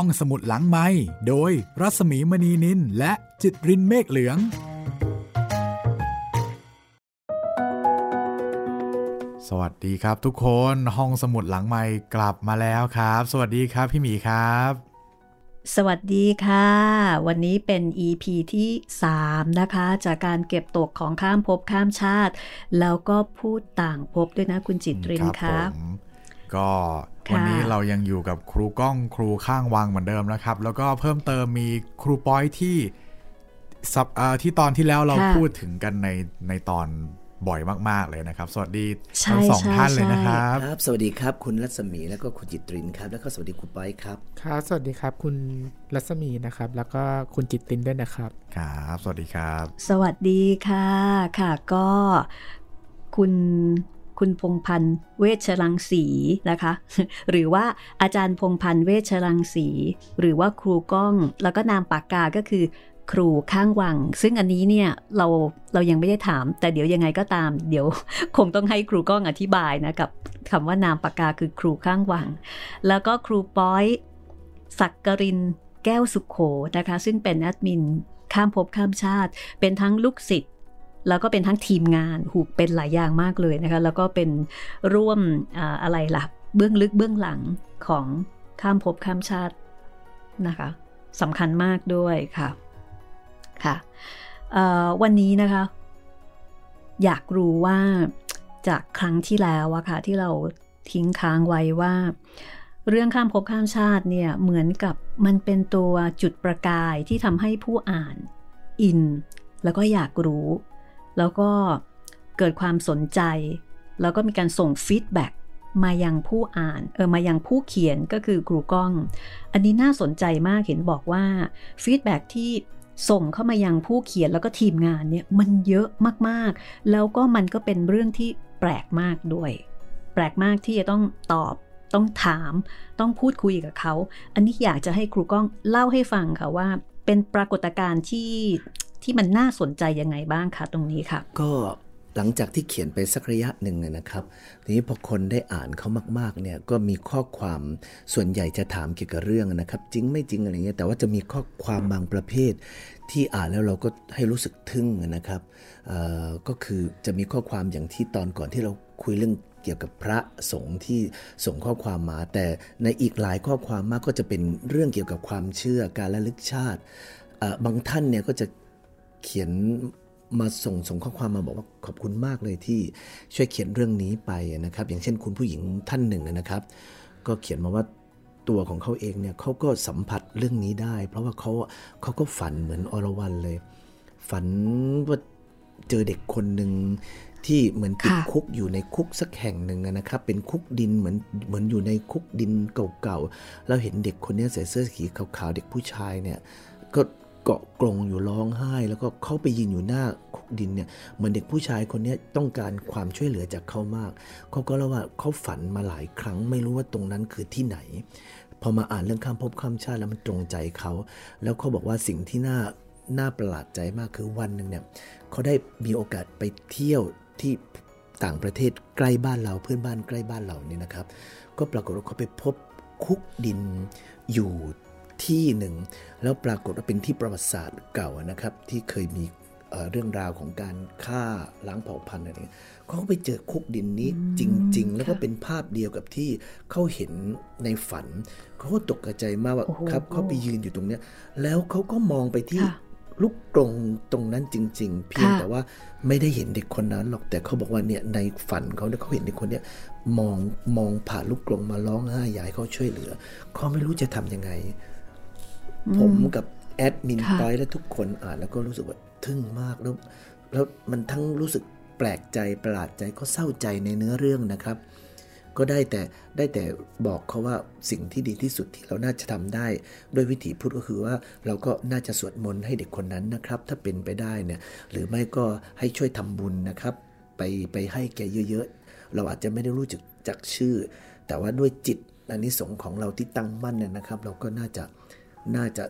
ห้องสมุดหลังไม้โดยรัสมีมณีนินและจิตรินเมฆเหลือง สวัสดีครับทุกคนห้องสมุดหลังไม้กลับมาแล้วครับ สวัสดีครับพี่หมีครับ สวัสดีค่ะ วันนี้เป็น EP ที่ 3 นะคะ จากการเก็บตกของข้ามภพข้ามชาติ แล้วก็พูดต่างภพด้วยนะคุณจิตรินครัคะผม ก็ค่ะวันนี้เรายังอยู่กับครูก้องครูข้างวังเหมือนเดิมนะครับ แล้วก็เพิ่มเติมมีครูป้อยที่สัปเอ่อที่ตอนที่แล้วเราค่ะพูดถึงกันในในตอนบ่อยมาก ๆ เลยนะครับ สวัสดีใช่ทั้งสองใช่ท่านเลยใช่นะครับครับ สวัสดีครับ คุณรัศมีแล้วก็คุณจิตรินครับ แล้วก็สวัสดีคุณป้อยครับครับ สวัสดีครับ คุณรัศมีนะครับ แล้วก็คุณจิตตินด้วยนะครับครับ สวัสดีครับ สวัสดีค่ะ ค่ะก็คุณ คุณพงพันธ์เวชรังสีนะคะ หรือว่าอาจารย์พงพันธ์เวชรังสี หรือว่าครูก้อง แล้วก็นามปากกาก็คือครูข้างวัง ซึ่งอันนี้เนี่ยเราเรายังไม่ได้ถาม แต่เดี๋ยวยังไงก็ตาม เดี๋ยวคงต้องให้ครูก้องอธิบายนะกับคำว่านามปากกาคือครูข้างวัง แล้วก็ครูป้อยสักกรินแก้วสุขโขนะคะ ซึ่งเป็นแอดมินข้ามภพข้ามชาติ เป็นทั้งลูกศิษย์ แล้วก็เป็นทั้งทีมงานหูเป็นหลายอย่างมากเลยนะคะแล้วก็เป็นร่วมอะไรล่ะเบื้องลึกเบื้องหลังของข้ามภพข้ามชาตินะคะสำคัญมากด้วยค่ะค่ะวันนี้นะคะ อยากรู้ว่าจากครั้งที่แล้วอะค่ะที่เราทิ้งค้างไว้ว่า เรื่องข้ามภพข้ามชาติเนี่ยเหมือนกับมันเป็นตัวจุดประกายที่ทำให้ผู้อ่านอิน แล้วก็อยากรู้ แล้วก็เกิดความสนใจ แล้วก็มีการส่ง feedback มายังผู้อ่านเออมายังผู้เขียนก็คือครูก้อง อันนี้น่าสนใจมากเห็นบอกว่า feedback ที่ส่งเข้ามายังผู้เขียนแล้วก็ทีมงานเนี่ยมันเยอะมากๆ แล้วก็มันก็เป็นเรื่องที่แปลกมากด้วย แปลกมากที่จะต้องตอบต้องถาม ต้องพูดคุยกับเขา อันนี้อยากจะให้ครูก้องเล่าให้ฟังค่ะว่า เป็นปรากฏการณ์ที่ ที่มันน่าสนใจยังไงบ้างคะตรงนี้ค่ะ ก็หลังจากที่เขียนไปสักระยะหนึ่งนะครับ ทีนี้พอคนได้อ่านเขามากๆเนี่ยก็มีข้อความส่วนใหญ่จะถามเกี่ยวกับเรื่องนะครับ จริงไม่จริงอะไรเงี้ยแต่ว่าจะมีข้อความบางประเภท ที่อ่านแล้วเราก็ให้รู้สึกทึ่งนะครับก็คือจะมีข้อความอย่างที่ตอนก่อนที่เราคุยเรื่องเกี่ยวกับพระสงฆ์ที่ส่งข้อความมา แต่ในอีกหลายข้อความมากก็จะเป็นเรื่องเกี่ยวกับความเชื่อการระลึกชาติบางท่านเนี่ยก็จะ เขียนมาส่งส่งข้อความมาบอกว่าขอบคุณมากเลยที่ช่วยเขียนเรื่องนี้ไปนะครับ อย่างเช่นคุณผู้หญิงท่านหนึ่งนะครับ ก็เขียนมาว่าตัวของเขาเองเนี่ยเขาก็สัมผัสเรื่องนี้ได้ เพราะว่าเขาเขาก็ฝันเหมือนอรวรันเลย ฝันว่าเจอเด็กคนหนึ่งที่เหมือนติดคุกอยู่ในคุกสักแห่งหนึ่งนะครับ เป็นคุกดินเหมือนเหมือนอยู่ในคุกดินเก่าๆแล้วเห็นเด็กคนนี้ใส่เสื้อสีขาวๆเด็กผู้ชายเนี่ยก็ เกาะกลงอยู่ร้องไห้ แล้วก็เข้าไปยืนอยู่หน้าคุกดินเนี่ยเหมือนเด็กผู้ชายคนนี้ต้องการความช่วยเหลือจากเขามาก เขาก็เล่าว่าเขาฝันมาหลายครั้ง ไม่รู้ว่าตรงนั้นคือที่ไหน พอมาอ่านเรื่องข้ามภพข้ามชาติแล้วมันตรงใจเขา แล้วเขาบอกว่าสิ่งที่น่าน่าประหลาดใจมากคือวันหนึ่งเนี่ยเขาได้มีโอกาสไปเที่ยวที่ต่างประเทศใกล้บ้านเราเพื่อนบ้านใกล้บ้านเราเนี่ยนะครับ ก็ปรากฏว่าเขาไปพบคุกดินอยู่ที่หนึ่ง แล้วปรากฏว่าเป็นที่ประวัติศาสตร์เก่านะครับ ที่เคยมีเอ่อเรื่องราวของการฆ่าล้างเผ่าพันธุ์อะไรเงี้ยเขาก็ไปเจอคุกดินนี้จริง ๆ แล้วก็เป็นภาพเดียวกับที่เขาเห็นในฝันเขาก็ตกใจมากว่าโอ้โหครับเขาไปยืนอยู่ตรงเนี้ย แล้วเขาก็มองไปที่ค่ะลูกกรงตรงนั้นจริง ๆ เพียงค่ะแต่ว่าไม่ได้เห็นเด็กคนนั้นหรอกแต่เขาบอกว่าเนี่ยในฝันเขาเนี่ยเขาเห็นเด็กคนเนี้ยมองมองผ่านลูกกรงมาร้องไห้อยากให้เขาช่วยเหลือเขาไม่รู้จะทำยังไง ผมกับแอดมินค่ะปอยและทุกคนอ่านแล้วก็รู้สึกว่าทึ่งมากแล้วแล้วมันทั้งรู้สึกแปลกใจประหลาดใจก็เศร้าใจในเนื้อเรื่องนะครับ ก็ได้แต่ได้แต่บอกเขาว่าสิ่งที่ดีที่สุดที่เราน่าจะทำได้ด้วยวิถีพุทธก็คือว่าเราก็น่าจะสวดมนต์ให้เด็กคนนั้นนะครับ ถ้าเป็นไปได้เนี่ยหรือไม่ก็ให้ช่วยทำบุญนะครับ ไปไปให้แกเยอะๆ เราอาจจะไม่ได้รู้จักจากชื่อ แต่ว่าด้วยจิตอันนี้สงส์ของเราที่ตั้งมั่นเนี่ยนะครับ เราก็น่าจะ น่าจะ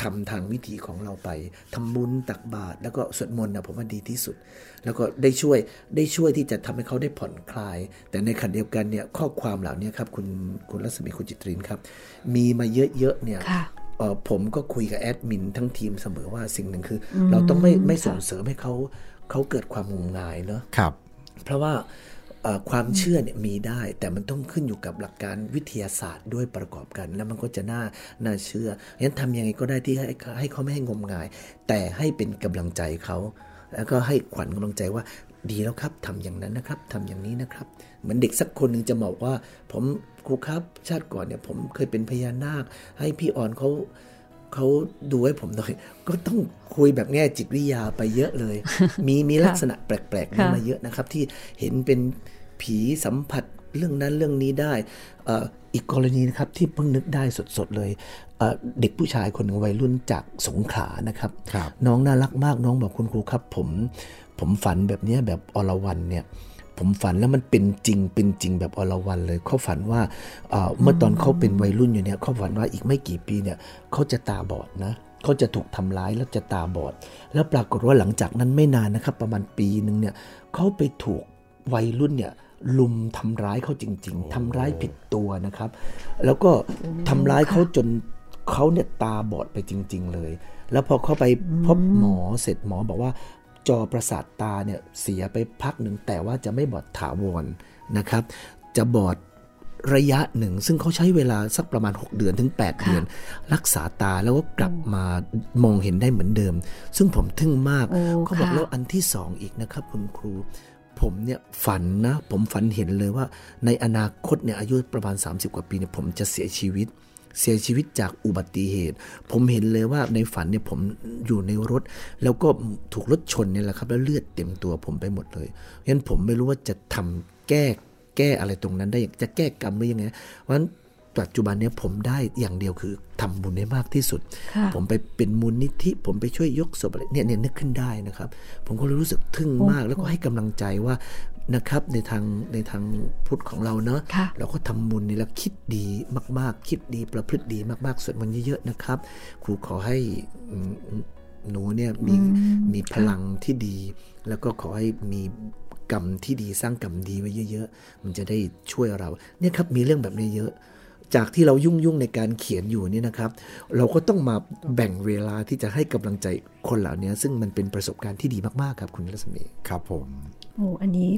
ทำทางวิธีของเราไปทำบุญตักบาตรแล้วก็สวดมนต์นะผมว่าดีที่สุด แล้วก็ได้ช่วยได้ช่วยที่จะทำให้เขาได้ผ่อนคลาย แต่ในขณะเดียวกันเนี่ยข้อความเหล่านี้ครับคุณคุณรัศมีคุณจิตรินครับ มีมาเยอะๆเนี่ยค่ะเอ่อผมก็คุยกับแอดมินทั้งทีมเสมอว่าสิ่งหนึ่งคืออเราต้องไม่ไม่ส่งเสริมให้เขาเขาเกิดความงมงายเนาะครับ เพราะว่าเอ่อ ความเชื่อเนี่ยมีได้ แต่มันต้องขึ้นอยู่กับหลักการวิทยาศาสตร์ด้วยประกอบกัน แล้วมันก็จะน่าน่าเชื่องั้นทำยังไงก็ได้ที่ให้ให้เขาไม่ให้งมงาย แต่ให้เป็นกำลังใจเขาแล้วก็ให้ขวัญกำลังใจว่าดีแล้วครับทำอย่างนั้นนะครับทำอย่างนี้นะครับ เหมือนเด็กสักคนหนึ่งจะบอกว่า ผมครูครับ ชาติก่อนเนี่ยผมเคยเป็นพญานาค ให้พี่อ่อนเขาเขาดูให้ผมหน่อย ก็ต้องคุยแบบแง่จิตวิทยาไปเยอะเลย มีมีลักษณะแปลกๆนี้มาเยอะนะครับ ที่เห็นเป็น ผีสัมผัสเรื่องนั้นเรื่องนี้ได้ออีกกรณีนะครับที่เพิ่งนึกได้สดๆเลยเเด็กผู้ชายคนหนึ่งวัยรุ่นจากสงขลานะครับรบน้องน่ารักมากน้องบอกคุณครูครับ ผมผมฝันแบบนี้แบบอรวรันเนี่ยผมฝันแล้วมันเป็นจริงเป็นจริงแบบอรวรันเลยเขาฝันว่าเอ่อเมื่อตอนเขาเป็นวัยรุ่นอยู่เนี่ยเขาฝันว่าอีกไม่กี่ปีเนี่ยเขาจะตาบอดนะเขาจะถูกทำร้ายแล้วจะตาบอด แล้วปรากฏว่าหลังจากนั้นไม่นานนะครับ ประมาณปีหนึ่งเนี่ยเขาไปถูกวัยรุ่นเนี่ย ลุมทำร้ายเขาจริง ๆทำร้ายผิดตัวนะครับ แล้วก็ทำร้ายเขาจนเขาเนี่ยตาบอดไปจริง ๆ เลย แล้วพอเขาไปพบหมอเสร็จหมอบอกว่าจอประสาทตาเนี่ยเสียไปพักหนึ่งแต่ว่าจะไม่บอดถาวรนะครับ จะบอดระยะหนึ่ง ซึ่งเขาใช้เวลาสักประมาณ 6 เดือนถึง 8 เดือน รักษาตาแล้วก็กลับมามองเห็นได้เหมือนเดิม ซึ่งผมทึ่งมากโอ้เขาบอกค่ะแล้วอันที่สองอีกนะครับคุณครู ผมเนี่ยฝันนะ ผมฝันเห็นเลยว่า ในอนาคตเนี่ยอายุประมาณ 30 กว่าปีเนี่ยผมจะเสียชีวิต เสียชีวิตจากอุบัติเหตุ ผมเห็นเลยว่าในฝันเนี่ยผมอยู่ในรถ แล้วก็ถูกรถชนเนี่ยแหละครับ แล้วเลือดเต็มตัวผมไปหมดเลยเพราะฉะนั้นผมไม่รู้ว่าจะทำแก้แก้อะไรตรงนั้นได้อย่างจะแก้กรรมหรือยังไงเพราะฉะนั้น ปัจจุบันเนี่ยผมได้อย่างเดียวคือทำบุญให้มากที่สุดค่ะผมไปเป็นมูลนิธิ ผมไปช่วยยกศพอะไรเนี่ยเนี่ยนึกขึ้นได้นะครับ ผมก็เลยรู้สึกทึ่งมากแล้วก็ให้กำลังใจว่านะครับในทางในทางพุทธของเราเนาะค่ะเราก็ทำบุญนี่แล้วคิดดีมาก ๆ คิดดีประพฤติดีมากๆสวดมนต์เยอะๆนะครับ ครูขอให้อืมหนูเนี่ยมีมีพลังที่ดี แล้วก็ขอให้มีกรรมที่ดีสร้างกรรมดีไว้เยอะ ๆ มันจะได้ช่วยเรา เนี่ยครับมีเรื่องแบบนี้เยอะ จากที่เรายุ่งยุ่งๆในการเขียนอยู่นี่นะครับ เราก็ต้องมาแบ่งเวลาที่จะให้กำลังใจคนเหล่านี้ ซึ่งมันเป็นประสบการณ์ที่ดีมากๆครับคุณรัศมีครับผมโอ้อันนี้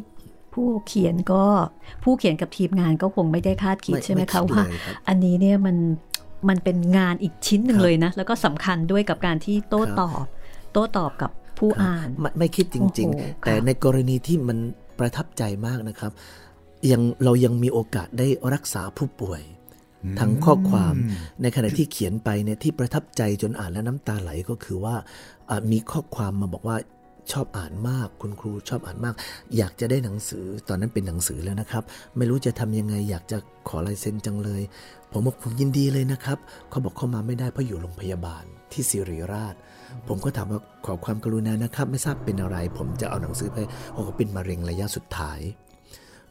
ผู้เขียนก็ผู้เขียนกับทีมงานก็คงไม่ได้คาดคิดไม่ใช่ไหมไม่คิคะดว่าเลยครับอันนี้เนี่ยมันมันเป็นงานอีกชิ้นหนึ่งครับเลยนะ แล้วก็สำคัญด้วยกับการที่โต้ครับตอบ โต้ตอบกับผู้อ่านไม่ไม่คิดจริงโอ้โหๆแต่ในกรณีที่มันประทับใจมากนะครับยังเรายังมีโอกาสได้รักษาผู้ป่วย ทั้งข้อความในขณะที่เขียนไปเนี่ยที่ประทับใจจนอ่านแล้วน้ำตาไหลก็คือว่ามีข้อความมาบอกว่าชอบอ่านมาก คุณครูชอบอ่านมาก อยากจะได้หนังสือตอนนั้นเป็นหนังสือแล้วนะครับ ไม่รู้จะทำยังไงอยากจะขอลายเซ็นจังเลย ผมบอกผมยินดีเลยนะครับเขาบอกเข้ามาไม่ได้เพราะอยู่โรงพยาบาลที่ศิริราช ผมก็ถามว่าขอความกรุณานะครับ ไม่ทราบเป็นอะไร ผมจะเอาหนังสือไปเขาก็เป็นมะเร็งระยะสุดท้าย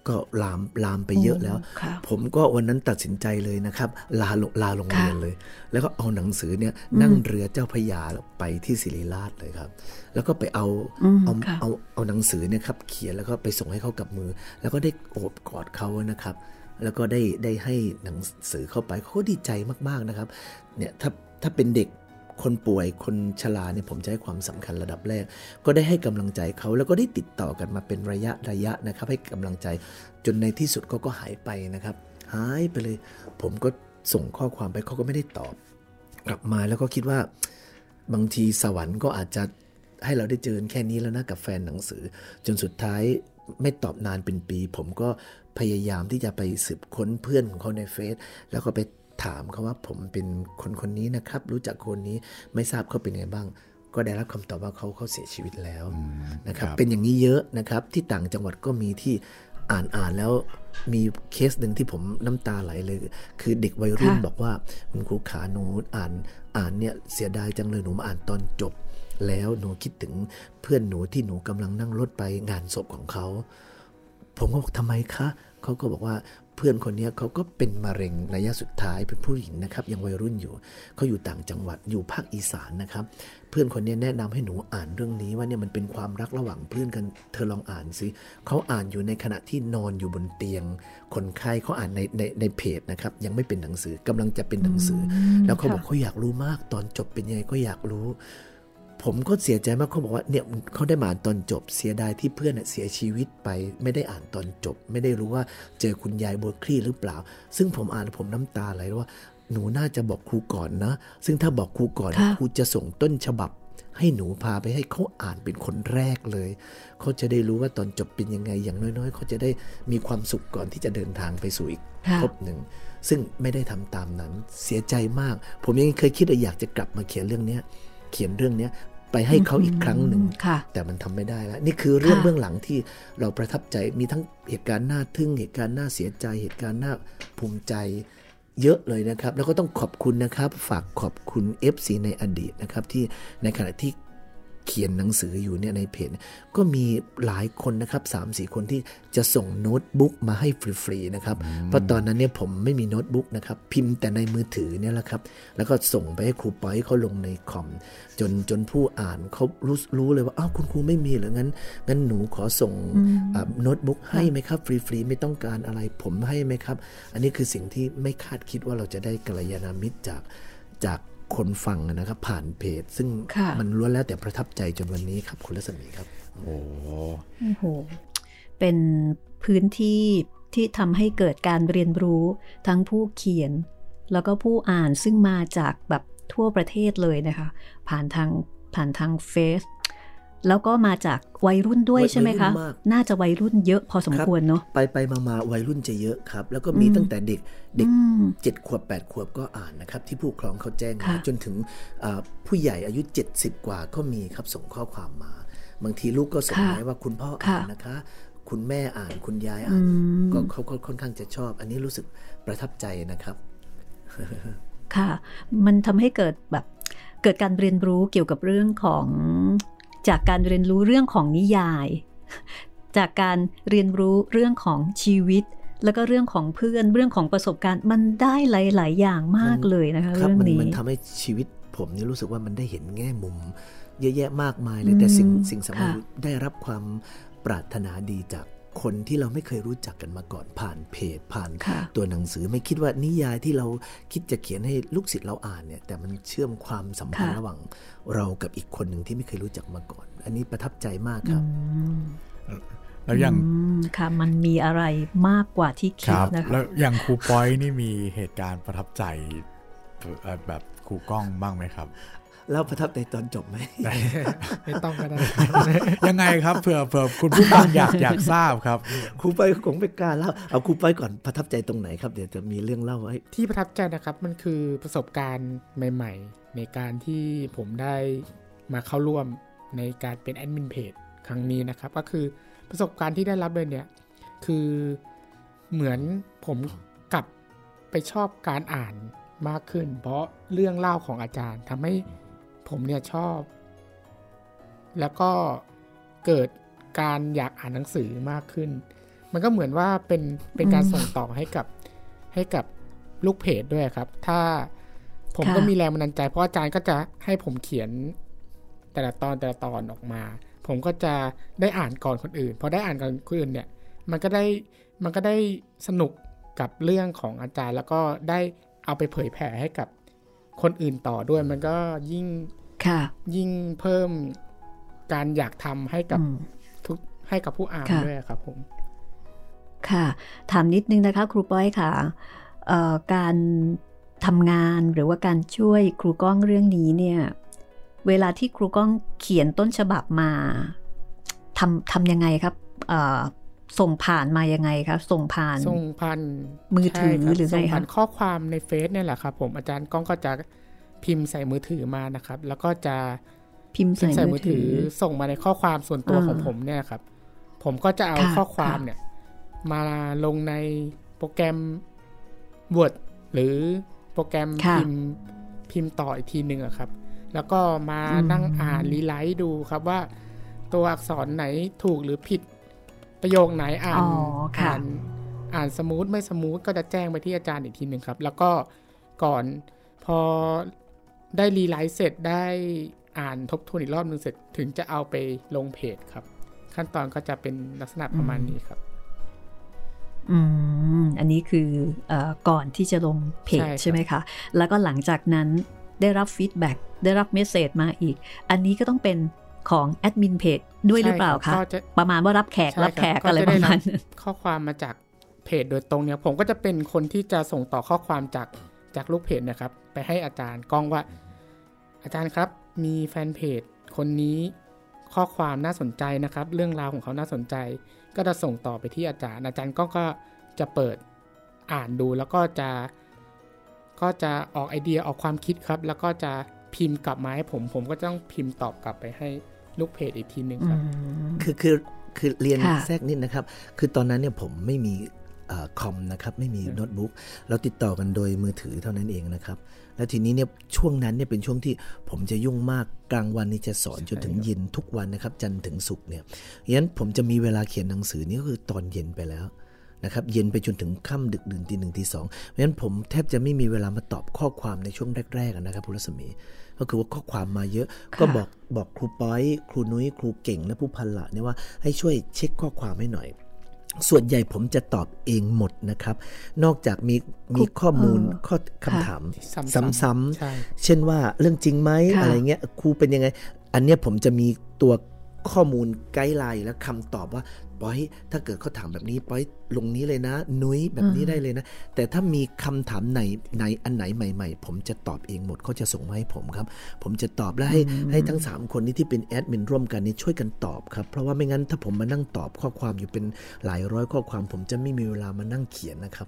ก็ลามลามไปเยอะแล้วค่ะผมก็วันนั้นตัดสินใจเลยนะครับ ลาโรงลาโรงเรียนค่ะเลย แล้วก็เอาหนังสือเนี่ยนั่งเรือเจ้าพระยาไปที่ศิริราชเลยครับ แล้วก็ไปเอาอืมเอาค่ะเอาเอาหนังสือเนี่ยครับเขียนแล้วก็ไปส่งให้เขากับมือ แล้วก็ได้โอบกอดเขานะครับ แล้วก็ได้ได้ให้หนังสือเข้าไปเขาก็ดีใจมากๆนะครับเนี่ยถ้าถ้าเป็นเด็ก คนป่วยคนชราเนี่ยผมจะให้ความสำคัญระดับแรก ก็ได้ให้กำลังใจเขาแล้วก็ได้ติดต่อกันมาเป็นระยะระยะนะครับ ให้กำลังใจจนในที่สุดเขาก็หายไปนะครับ หายไปเลย ผมก็ส่งข้อความไปเขาก็ไม่ได้ตอบ กลับมาแล้วก็คิดว่าบางทีสวรรค์ก็อาจจะให้เราได้เจอแค่นี้แล้วนะกับแฟนหนังสือ จนสุดท้ายไม่ตอบนานเป็นปี ผมก็พยายามที่จะไปสืบค้นเพื่อนของเขาในเฟซแล้วก็ไป ถามเขาว่าผมเป็นคนคนนี้นะครับ รู้จักคนนี้ไม่ทราบเขาเป็นไงบ้าง ก็ได้รับคำตอบว่าเขาเขาเสียชีวิตแล้วนะครับครับ เป็นอย่างนี้เยอะนะครับ ที่ต่างจังหวัดก็มีที่อ่านอ่านแล้วมีเคสหนึ่งที่ผมน้ำตาไหลเลย คือเด็กวัยรุ่นค่ะบอกว่าคุณครูขาหนูอ่านอ่านเนี่ยเสียดายจังเลยหนูมาอ่านตอนจบ แล้วหนูคิดถึงเพื่อนหนูที่หนูกำลังนั่งรถไปงานศพของเขา ผมก็บอกทำไมคะเขาก็บอกว่า เพื่อนคนนี้เขาก็เป็นมะเร็งระยะสุดท้ายเป็นผู้หญิงนะครับยังวัยรุ่นอยู่เขาอยู่ต่างจังหวัดอยู่ภาคอีสานนะครับ เพื่อนคนนี้แนะนำให้หนูอ่านเรื่องนี้ว่าเนี่ยมันเป็นความรักระหว่างเพื่อนกันเธอลองอ่านสิเขาอ่านอยู่ในขณะที่นอนอยู่บนเตียง คนไข้เขาอ่านในในในเพจนะครับยังไม่เป็นหนังสือกำลังจะเป็นหนังสือ แล้วเขาบอกเขาอยากรู้มากตอนจบเป็นยังไงก็อยากรู้ ผมก็เสียใจมากเขาบอกว่าเนี่ยเขาได้มาอ่านตอนจบ เสียดายที่เพื่อนเน่ยเสียชีวิตไปไม่ได้อ่านตอนจบ ไม่ได้รู้ว่าเจอคุณยายบัวคลี่หรือเปล่า ซึ่งผมอ่านแล้วผมน้ำตาไหลว่าหนูน่าจะบอกครูก่อนนะ ซึ่งถ้าบอกครูก่อนค่ะครูจะส่งต้นฉบับ ให้หนูพาไปให้เขาอ่านเป็นคนแรกเลย เขาจะได้รู้ว่าตอนจบเป็นยังไง อย่างน้อยๆ เขาจะได้มีความสุขก่อนที่จะเดินทางไปสู่อีกค่ะภพหนึ่ง ซึ่งไม่ได้ทำตามนั้น เสียใจมาก ผมยังเคยคิดว่าอยากจะกลับมาเขียนเรื่องเนี้ย เขียนเรื่องเนี้ยไปให้เขาอีกครั้งหนึ่งค่ะแต่มันทำไม่ได้แล้ว นี่คือเรื่องค่ะเบื้องหลังที่เราประทับใจมีทั้งเหตุการณ์น่าทึ่ง เหตุการณ์น่าเสียใจ เหตุการณ์น่าภูมิใจเยอะเลยนะครับ แล้วก็ต้องขอบคุณนะครับ ฝากขอบคุณ FC ในอดีตนะครับ ที่ในขณะที่ เขียนหนังสืออยู่เนี่ยในเพจก็มีหลายคนนะครับ3ามสี่คนที่จะส่งโน้ตบุ๊กมาให้ฟรีๆนะครับเพราะตอนนั้นเนี่ยผมไม่มีโน้ตบุ๊กนะครับพิมพ์แต่ในมือถือเนี่ยแหละครับแล้วก็ส่งไปให้ครูปอยเขาลงในคอมจนจนผู้อ่านเขารู้รู้เลยว่าอ้าวคุณครูไม่มีเหรองั้นงั้นหนูขอส่งอ่าโน้ตบุ๊กให้ไหมครับฟรีๆไม่ต้องการอะไรผมให้ไหมครับ อันนี้คือสิ่งที่ไม่คาดคิดว่าเราจะได้กัลยาณมิตรจากจาก คนฟังนะครับ ผ่านเพจ ซึ่งค่ะมันล้วนแล้วแต่ประทับใจจนวันนี้ครับ คุณรัศมีครับโอ้โหโอ้โหเป็นพื้นที่ที่ทำให้เกิดการเรียนรู้ทั้งผู้เขียน แล้วก็ผู้อ่านซึ่งมาจากแบบทั่วประเทศเลยนะคะ ผ่านทางผ่านทางเฟซ แล้วก็มาจากวัยรุ่นด้วยวัยใช่ไหมคะวัยรุ่นมากน่าจะวัยรุ่นเยอะพอสมครับควรเนาะ ไปไปมามาวัยรุ่นจะเยอะครับ แล้วก็มีตั้งแต่เด็กเด็กอืมเจ็ดขวบแปดขวบก็อ่านนะครับ ที่ผู้ปกครองเขาแจ้งมาค่ะจนถึงอ่าผู้ใหญ่อายุ 70 กว่าก็มีครับส่งข้อความมา บางทีลูกก็ส่งค่ะมาว่าคุณพ่ออ่านค่ะนะคะ คุณแม่อ่านคุณยายอ่านอืมก็เขาก็ค่อนข้างจะชอบ อันนี้รู้สึกประทับใจนะครับ ค่ะ มันทำให้เกิดแบบเกิดการเรียนรู้เกี่ยวกับเรื่องของ จากการเรียนรู้เรื่องของนิยาย จากการเรียนรู้เรื่องของชีวิต แล้วก็เรื่องของเพื่อนเรื่องของประสบการณ์มันได้หลาย ๆ อย่างมากเลยนะคะครัเรื่องมันี้มันทำให้ชีวิตผมนี่รู้สึกว่ามันได้เห็นแง่มุม เยอะแยะมากมายเลยแต่สิ่งอืมสิ่งสำคัญค่ะคือได้รับความปรารถนาดีจาก คนที่เราไม่เคยรู้จักกันมาก่อนผ่านเพจผ่านค่ะตัวหนังสือไม่คิดว่านิยายที่เราคิดจะเขียนให้ลูกศิษย์เราอ่านเนี่ย แต่มันเชื่อมความสัมพันธ์ค่ะระหว่างเรากับอีกคนหนึ่งที่ไม่เคยรู้จักมาก่อน อันนี้ประทับใจมากครับแล้วอย่างอืมค่ะมันมีอะไรมากกว่าที่คคิดรับนะคะแล้วอย่างครูปอยนี่มีเหตุการณ์ประทับใจเอ่อแบบครูกล้องบ้างไหมครับ แล้วประทับใจตอนจบไหมไม่ต้องก็ได้ยังไงครับเผื่อเผื่อคุณผู้ฟังอยากอยากทราบครับครูไปคงไม่กล้าเล่าเอาครูไปก่อนประทับใจตรงไหนครับเดี๋ยวจะมีเรื่องเล่าให้ที่ประทับใจนะครับมันคือประสบการณ์ใหม่ ๆ ในการที่ผมได้มาเข้าร่วมในการเป็นแอดมินเพจครั้งนี้นะครับ ก็คือประสบการณ์ที่ได้รับเลยเนี่ยคือเหมือนผมกลับไปชอบการอ่านมากขึ้น เพราะเรื่องเล่าของอาจารย์ทำให้ ผมเนี่ยชอบ แล้วก็เกิดการอยากอ่านหนังสือมากขึ้น มันก็เหมือนว่าเป็นเป็นการส่งต่อให้กับให้กับลูกเพจด้วยครับ ถ้าผมก็มีแรงบันดาลใจ เพราะอาจารย์ก็จะให้ผมเขียนแต่ละตอนแต่ละตอนออกมา ผมก็จะได้อ่านก่อนคนอื่นพอได้อ่านก่อนคนอื่นเนี่ย มันก็ได้มันก็ได้สนุกกับเรื่องของอาจารย์ แล้วก็ได้เอาไปเผยแผ่ให้กับ คนอื่นต่อด้วยมันก็ยิ่งค่ะยิ่งเพิ่มการอยากทำให้กับอืมทุกให้กับผู้อ่านค่ะด้วยครับผมค่ะ ถามนิดนึงนะคะ ครูป้อยค่ะเอ่อการทำงานหรือว่าการช่วยครูก้องเรื่องนี้เนี่ย เวลาที่ครูก้องเขียนต้นฉบับมาทำทำยังไงครับเอ่อ ส่งผ่านมายังไงครับ ส่งผ่านส่งผ่านมือถือใช่ครับหรือไงส่งผ่านคะข้อความในเฟซเนี่ยแหละครับ ผมอาจารย์ก้องก็จะพิมพ์ใส่มือถือมานะครับ แล้วก็จะพิมพ์พิมพ์ใส่ใส่มืมืออถืถืออส่งมาในข้อความส่วนตัวอ่าของผมเนี่ยครับ ผมก็จะเอาค่ะข้อความค่ะเนี่ย มาลงในโปรแกรม Word หรือโปรแกรมค่ะพิมพ์พิมพ์ต่ออีกทีหนึ่งอะครับ แล้วก็มาอืมนั่งอ่าน rewrite ดูครับว่า ตัวอักษรไหนถูกหรือผิด ประโยคไหนอ่านอ๋อค่ะอ่านอ่าน smooth ไม่ smooth ก็จะแจ้งไปที่อาจารย์อีกทีหนึ่งครับ แล้วก็ก่อนพอได้ rewrite เสร็จได้อ่านทบทวนอีกรอบหนึ่งเสร็จถึงจะเอาไปลงเพจครับ ขั้นตอนก็จะเป็นลักษณะประมาณนี้ครับ อืม อันนี้คือเออก่อนที่จะลงเพจใช่ครับใช่ไหมคะ แล้วก็หลังจากนั้นได้รับฟีดแบ็กได้รับเมสเซจมาอีก อันนี้ก็ต้องเป็น ของแอดมินเพจด้วยหรือเปล่าใช่คะก็จะประมาณว่ารับแขกใช่รับแขกคอะไรก็จประด้มาณบนั้นข้อความมาจากเพจโดยตรงเนี่ยผมก็จะเป็นคนที่จะส่งต่อข้อความจากจากลูกเพจเนะครับ ไปให้อาจารย์กล้องว่า อาจารย์ครับ มีแฟนเพจคนนี้ข้อความน่าสนใจนะครับ เรื่องราวของเขาน่าสนใจ ก็จะส่งต่อไปที่อาจารย์ อาจารย์ก็ก็จะเปิดอ่านดูแล้วก็จะ ก็จะออกไอเดียออกความคิดครับ แล้วก็จะ พิมพ์กลับมาให้ผม ผมก็ต้องพิมพ์ตอบกลับไปให้ลูกเพจอีกทีหนึ่งครับ คือคือคือเรียนค่ะแทรกนิดนะครับ คือตอนนั้นเนี่ยผมไม่มีเออคอมนะครับ ไม่มีโน้ตบุ๊กเราติดต่อกันโดยมือถือเท่านั้นเองนะครับ แล้วทีนี้เนี่ยช่วงนั้นเนี่ยเป็นช่วงที่ผมจะยุ่งมากกลางวันนี่จะสอนจนถึงเย็นทุกวันนะครับ จันทร์ถึงศุกร์เนี่ยยันผมจะมีเวลาเขียนหนังสือนี่ก็คือตอนเย็นไปแล้ว นะครับเย็นไปจนถึงค่ำดึกดื่นตีหนึ่งตีสองเพราะฉะนั้นผมแทบจะไม่มีเวลามาตอบข้อความในช่วงแรกๆอะนะครับพุรัศมี ก็คือว่าข้อความมาเยอะ ก็บอกบอกครูป้อยครูนุ้ยครูเก่งและผู้พันละเนี่ยว่าให้ช่วยเช็คข้อความให้หน่อยส่วนใหญ่ผมจะตอบเองหมดนะครับ นอกจากมีมีข้อมูลเออข้อคำถามซ้ำๆซ้ำใช่ๆเช่นว่าเรื่องจริงไหมค่ะอะไรเงี้ยครูเป็นยังไง อันเนี้ยผมจะมีตัว ข้อมูลไกด์ไลน์และคำตอบว่าป้อยถ้าเกิดเขาถามแบบนี้ป้อยลงนี้เลยนะ นุ้ยแบบนี้ได้เลยนะ แต่ถ้ามีคำถามไหนไหนอันไหนใหม่ ๆ ผมจะตอบเองหมดเขาจะส่งมาให้ผมครับ ผมจะตอบและให้ให้ทั้ง 3 คนนี้ที่เป็นแอดมินร่วมกันนี้ช่วยกันตอบครับ เพราะว่าไม่งั้นถ้าผมมานั่งตอบข้อความอยู่เป็นหลายร้อยข้อความ ผมจะไม่มีเวลามานั่งเขียนนะครับ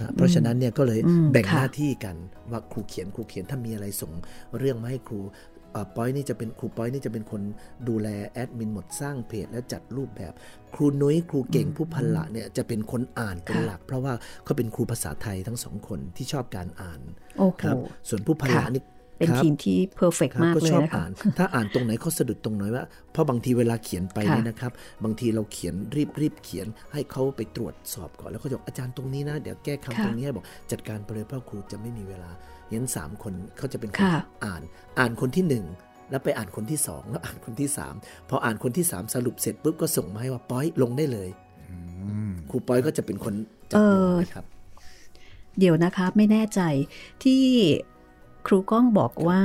ฮะเพราะฉะนั้นเนี่ยก็เลยอืมแบ่งค่ะหน้าที่กันว่าครูเขียนครูเขียนถ้ามีอะไรส่งเรื่องมาให้ครูเอ่อ ป้อยนี่จะเป็นครูป้อยนี่จะเป็นคนดูแลแอดมินหมดสร้างเพจและจัดรูปแบบ ครูนุ้ยครูเก่งผู้พันละเนี่ยจะเป็นคนอ่านเป็นหลัก เพราะว่าเขาเป็นครูภาษาไทยทั้งสองคนที่ชอบการอ่านโอ้โหครับ ส่วนผู้พันละค่ะนี่เป็นครับทีมที่เพอร์เฟกครับมากก็เลยชอบนะคะอ่านถ้าอ่านตรงไหนเขาสะดุดตรงไหนว่า เพราะบางทีเวลาเขียนไปค่ะเนี่ยนะครับ บางทีเราเขียนรีบรีบเขียนให้เขาไปตรวจสอบก่อนแล้วเขาจะบอกอาจารย์ตรงนี้นะ เดี๋ยวแก้คำตรงนี้ให้บอกจัดการไปเลยเพราะครูจะไม่มีเวลา ยันสามคนเขาจะเป็นคนค่ะอ่าน อ่านคนที่หนึ่งแล้วไปอ่านคนที่สองแล้วอ่านคนที่สามพออ่านคนที่สามสรุปเสร็จปุ๊บก็ส่งมาให้ว่าป้อยลงได้เลยครูป้อยก็จะเป็นคนจัดลงนะครับ เดี๋ยวนะคะไม่แน่ใจที่ครูก้องบอกว่า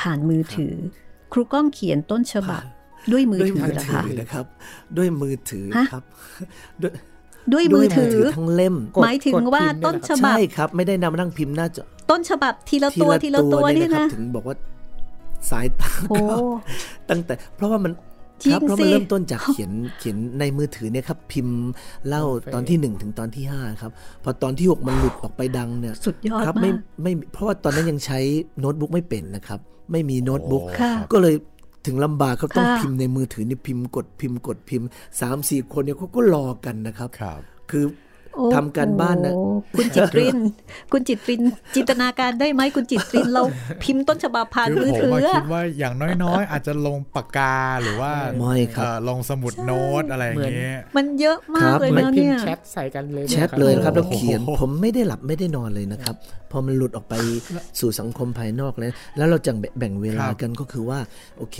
ผ่านมือถือ ครูก้องเขียนต้นฉบับด้วยมือด้วยถืมืออเหรอถืคะอนะครับด้วยมือถือฮะครับ ด้วย ด้วยมือถือทั้งเล่มหมายถึงว่าต้นฉบับใช่ครับ ไม่ได้นำมานั่งพิมพ์หน้าจอต้นฉบับทีละตัวทีละตัวเนี่นี่ยนะครับนะถึงบอกว่าสายตาโอ้เขาตั้งแต่ เพราะว่ามันจริงครับเพราะสิมันเริ่มต้นจากเขียนเขียนในมือถือเนี่ยครับ พิมพ์เล่าตอนที่หนึ่งถึงตอนที่ห้าครับ พอตอนที่หกมันหลุดออกไปดังเนี่ยสุดยอดครับมาไม่กไม่เพราะว่าตอนนั้นยังใช้โน้ตบุ๊กไม่เป็นนะครับ ไม่มีโน้ตบุ๊กค่ะก็เลย ถึงลำบากเขาต้องค่ะพิมพ์ในมือถือนี่พิมพ์กดพิมพ์กดพิมพ์สามสี่คนเนี่ยเขาก็รอกันนะครับ ครับ คือโอ้ ทำการบ้านนะโอ้คุณจิตริน คุณจิตริน จินตนาการได้ไหมคุณจิตรินเราพิมพ์ต้นฉบับผ่านคือมือผมถือมาอะคิดว่าอย่างน้อยๆ อาจจะลงปากกาหรือว่าไม่ครับเอ่อลงสมุดโน้ตอะไรอย่างเงี้ยมันเยอะมากครับเลยมันนะพิมเนี่ยพ์แชทใส่กันเลยแชทนี่เลยนะครับโอ้แล้วโหเขียนผมไม่ได้หลับไม่ได้นอนเลยนะครับ พอมันหลุดออกไปสู่สังคมภายนอกแล้วแล้วเราจะแบ่งเวลากันก็คือว่าโอเค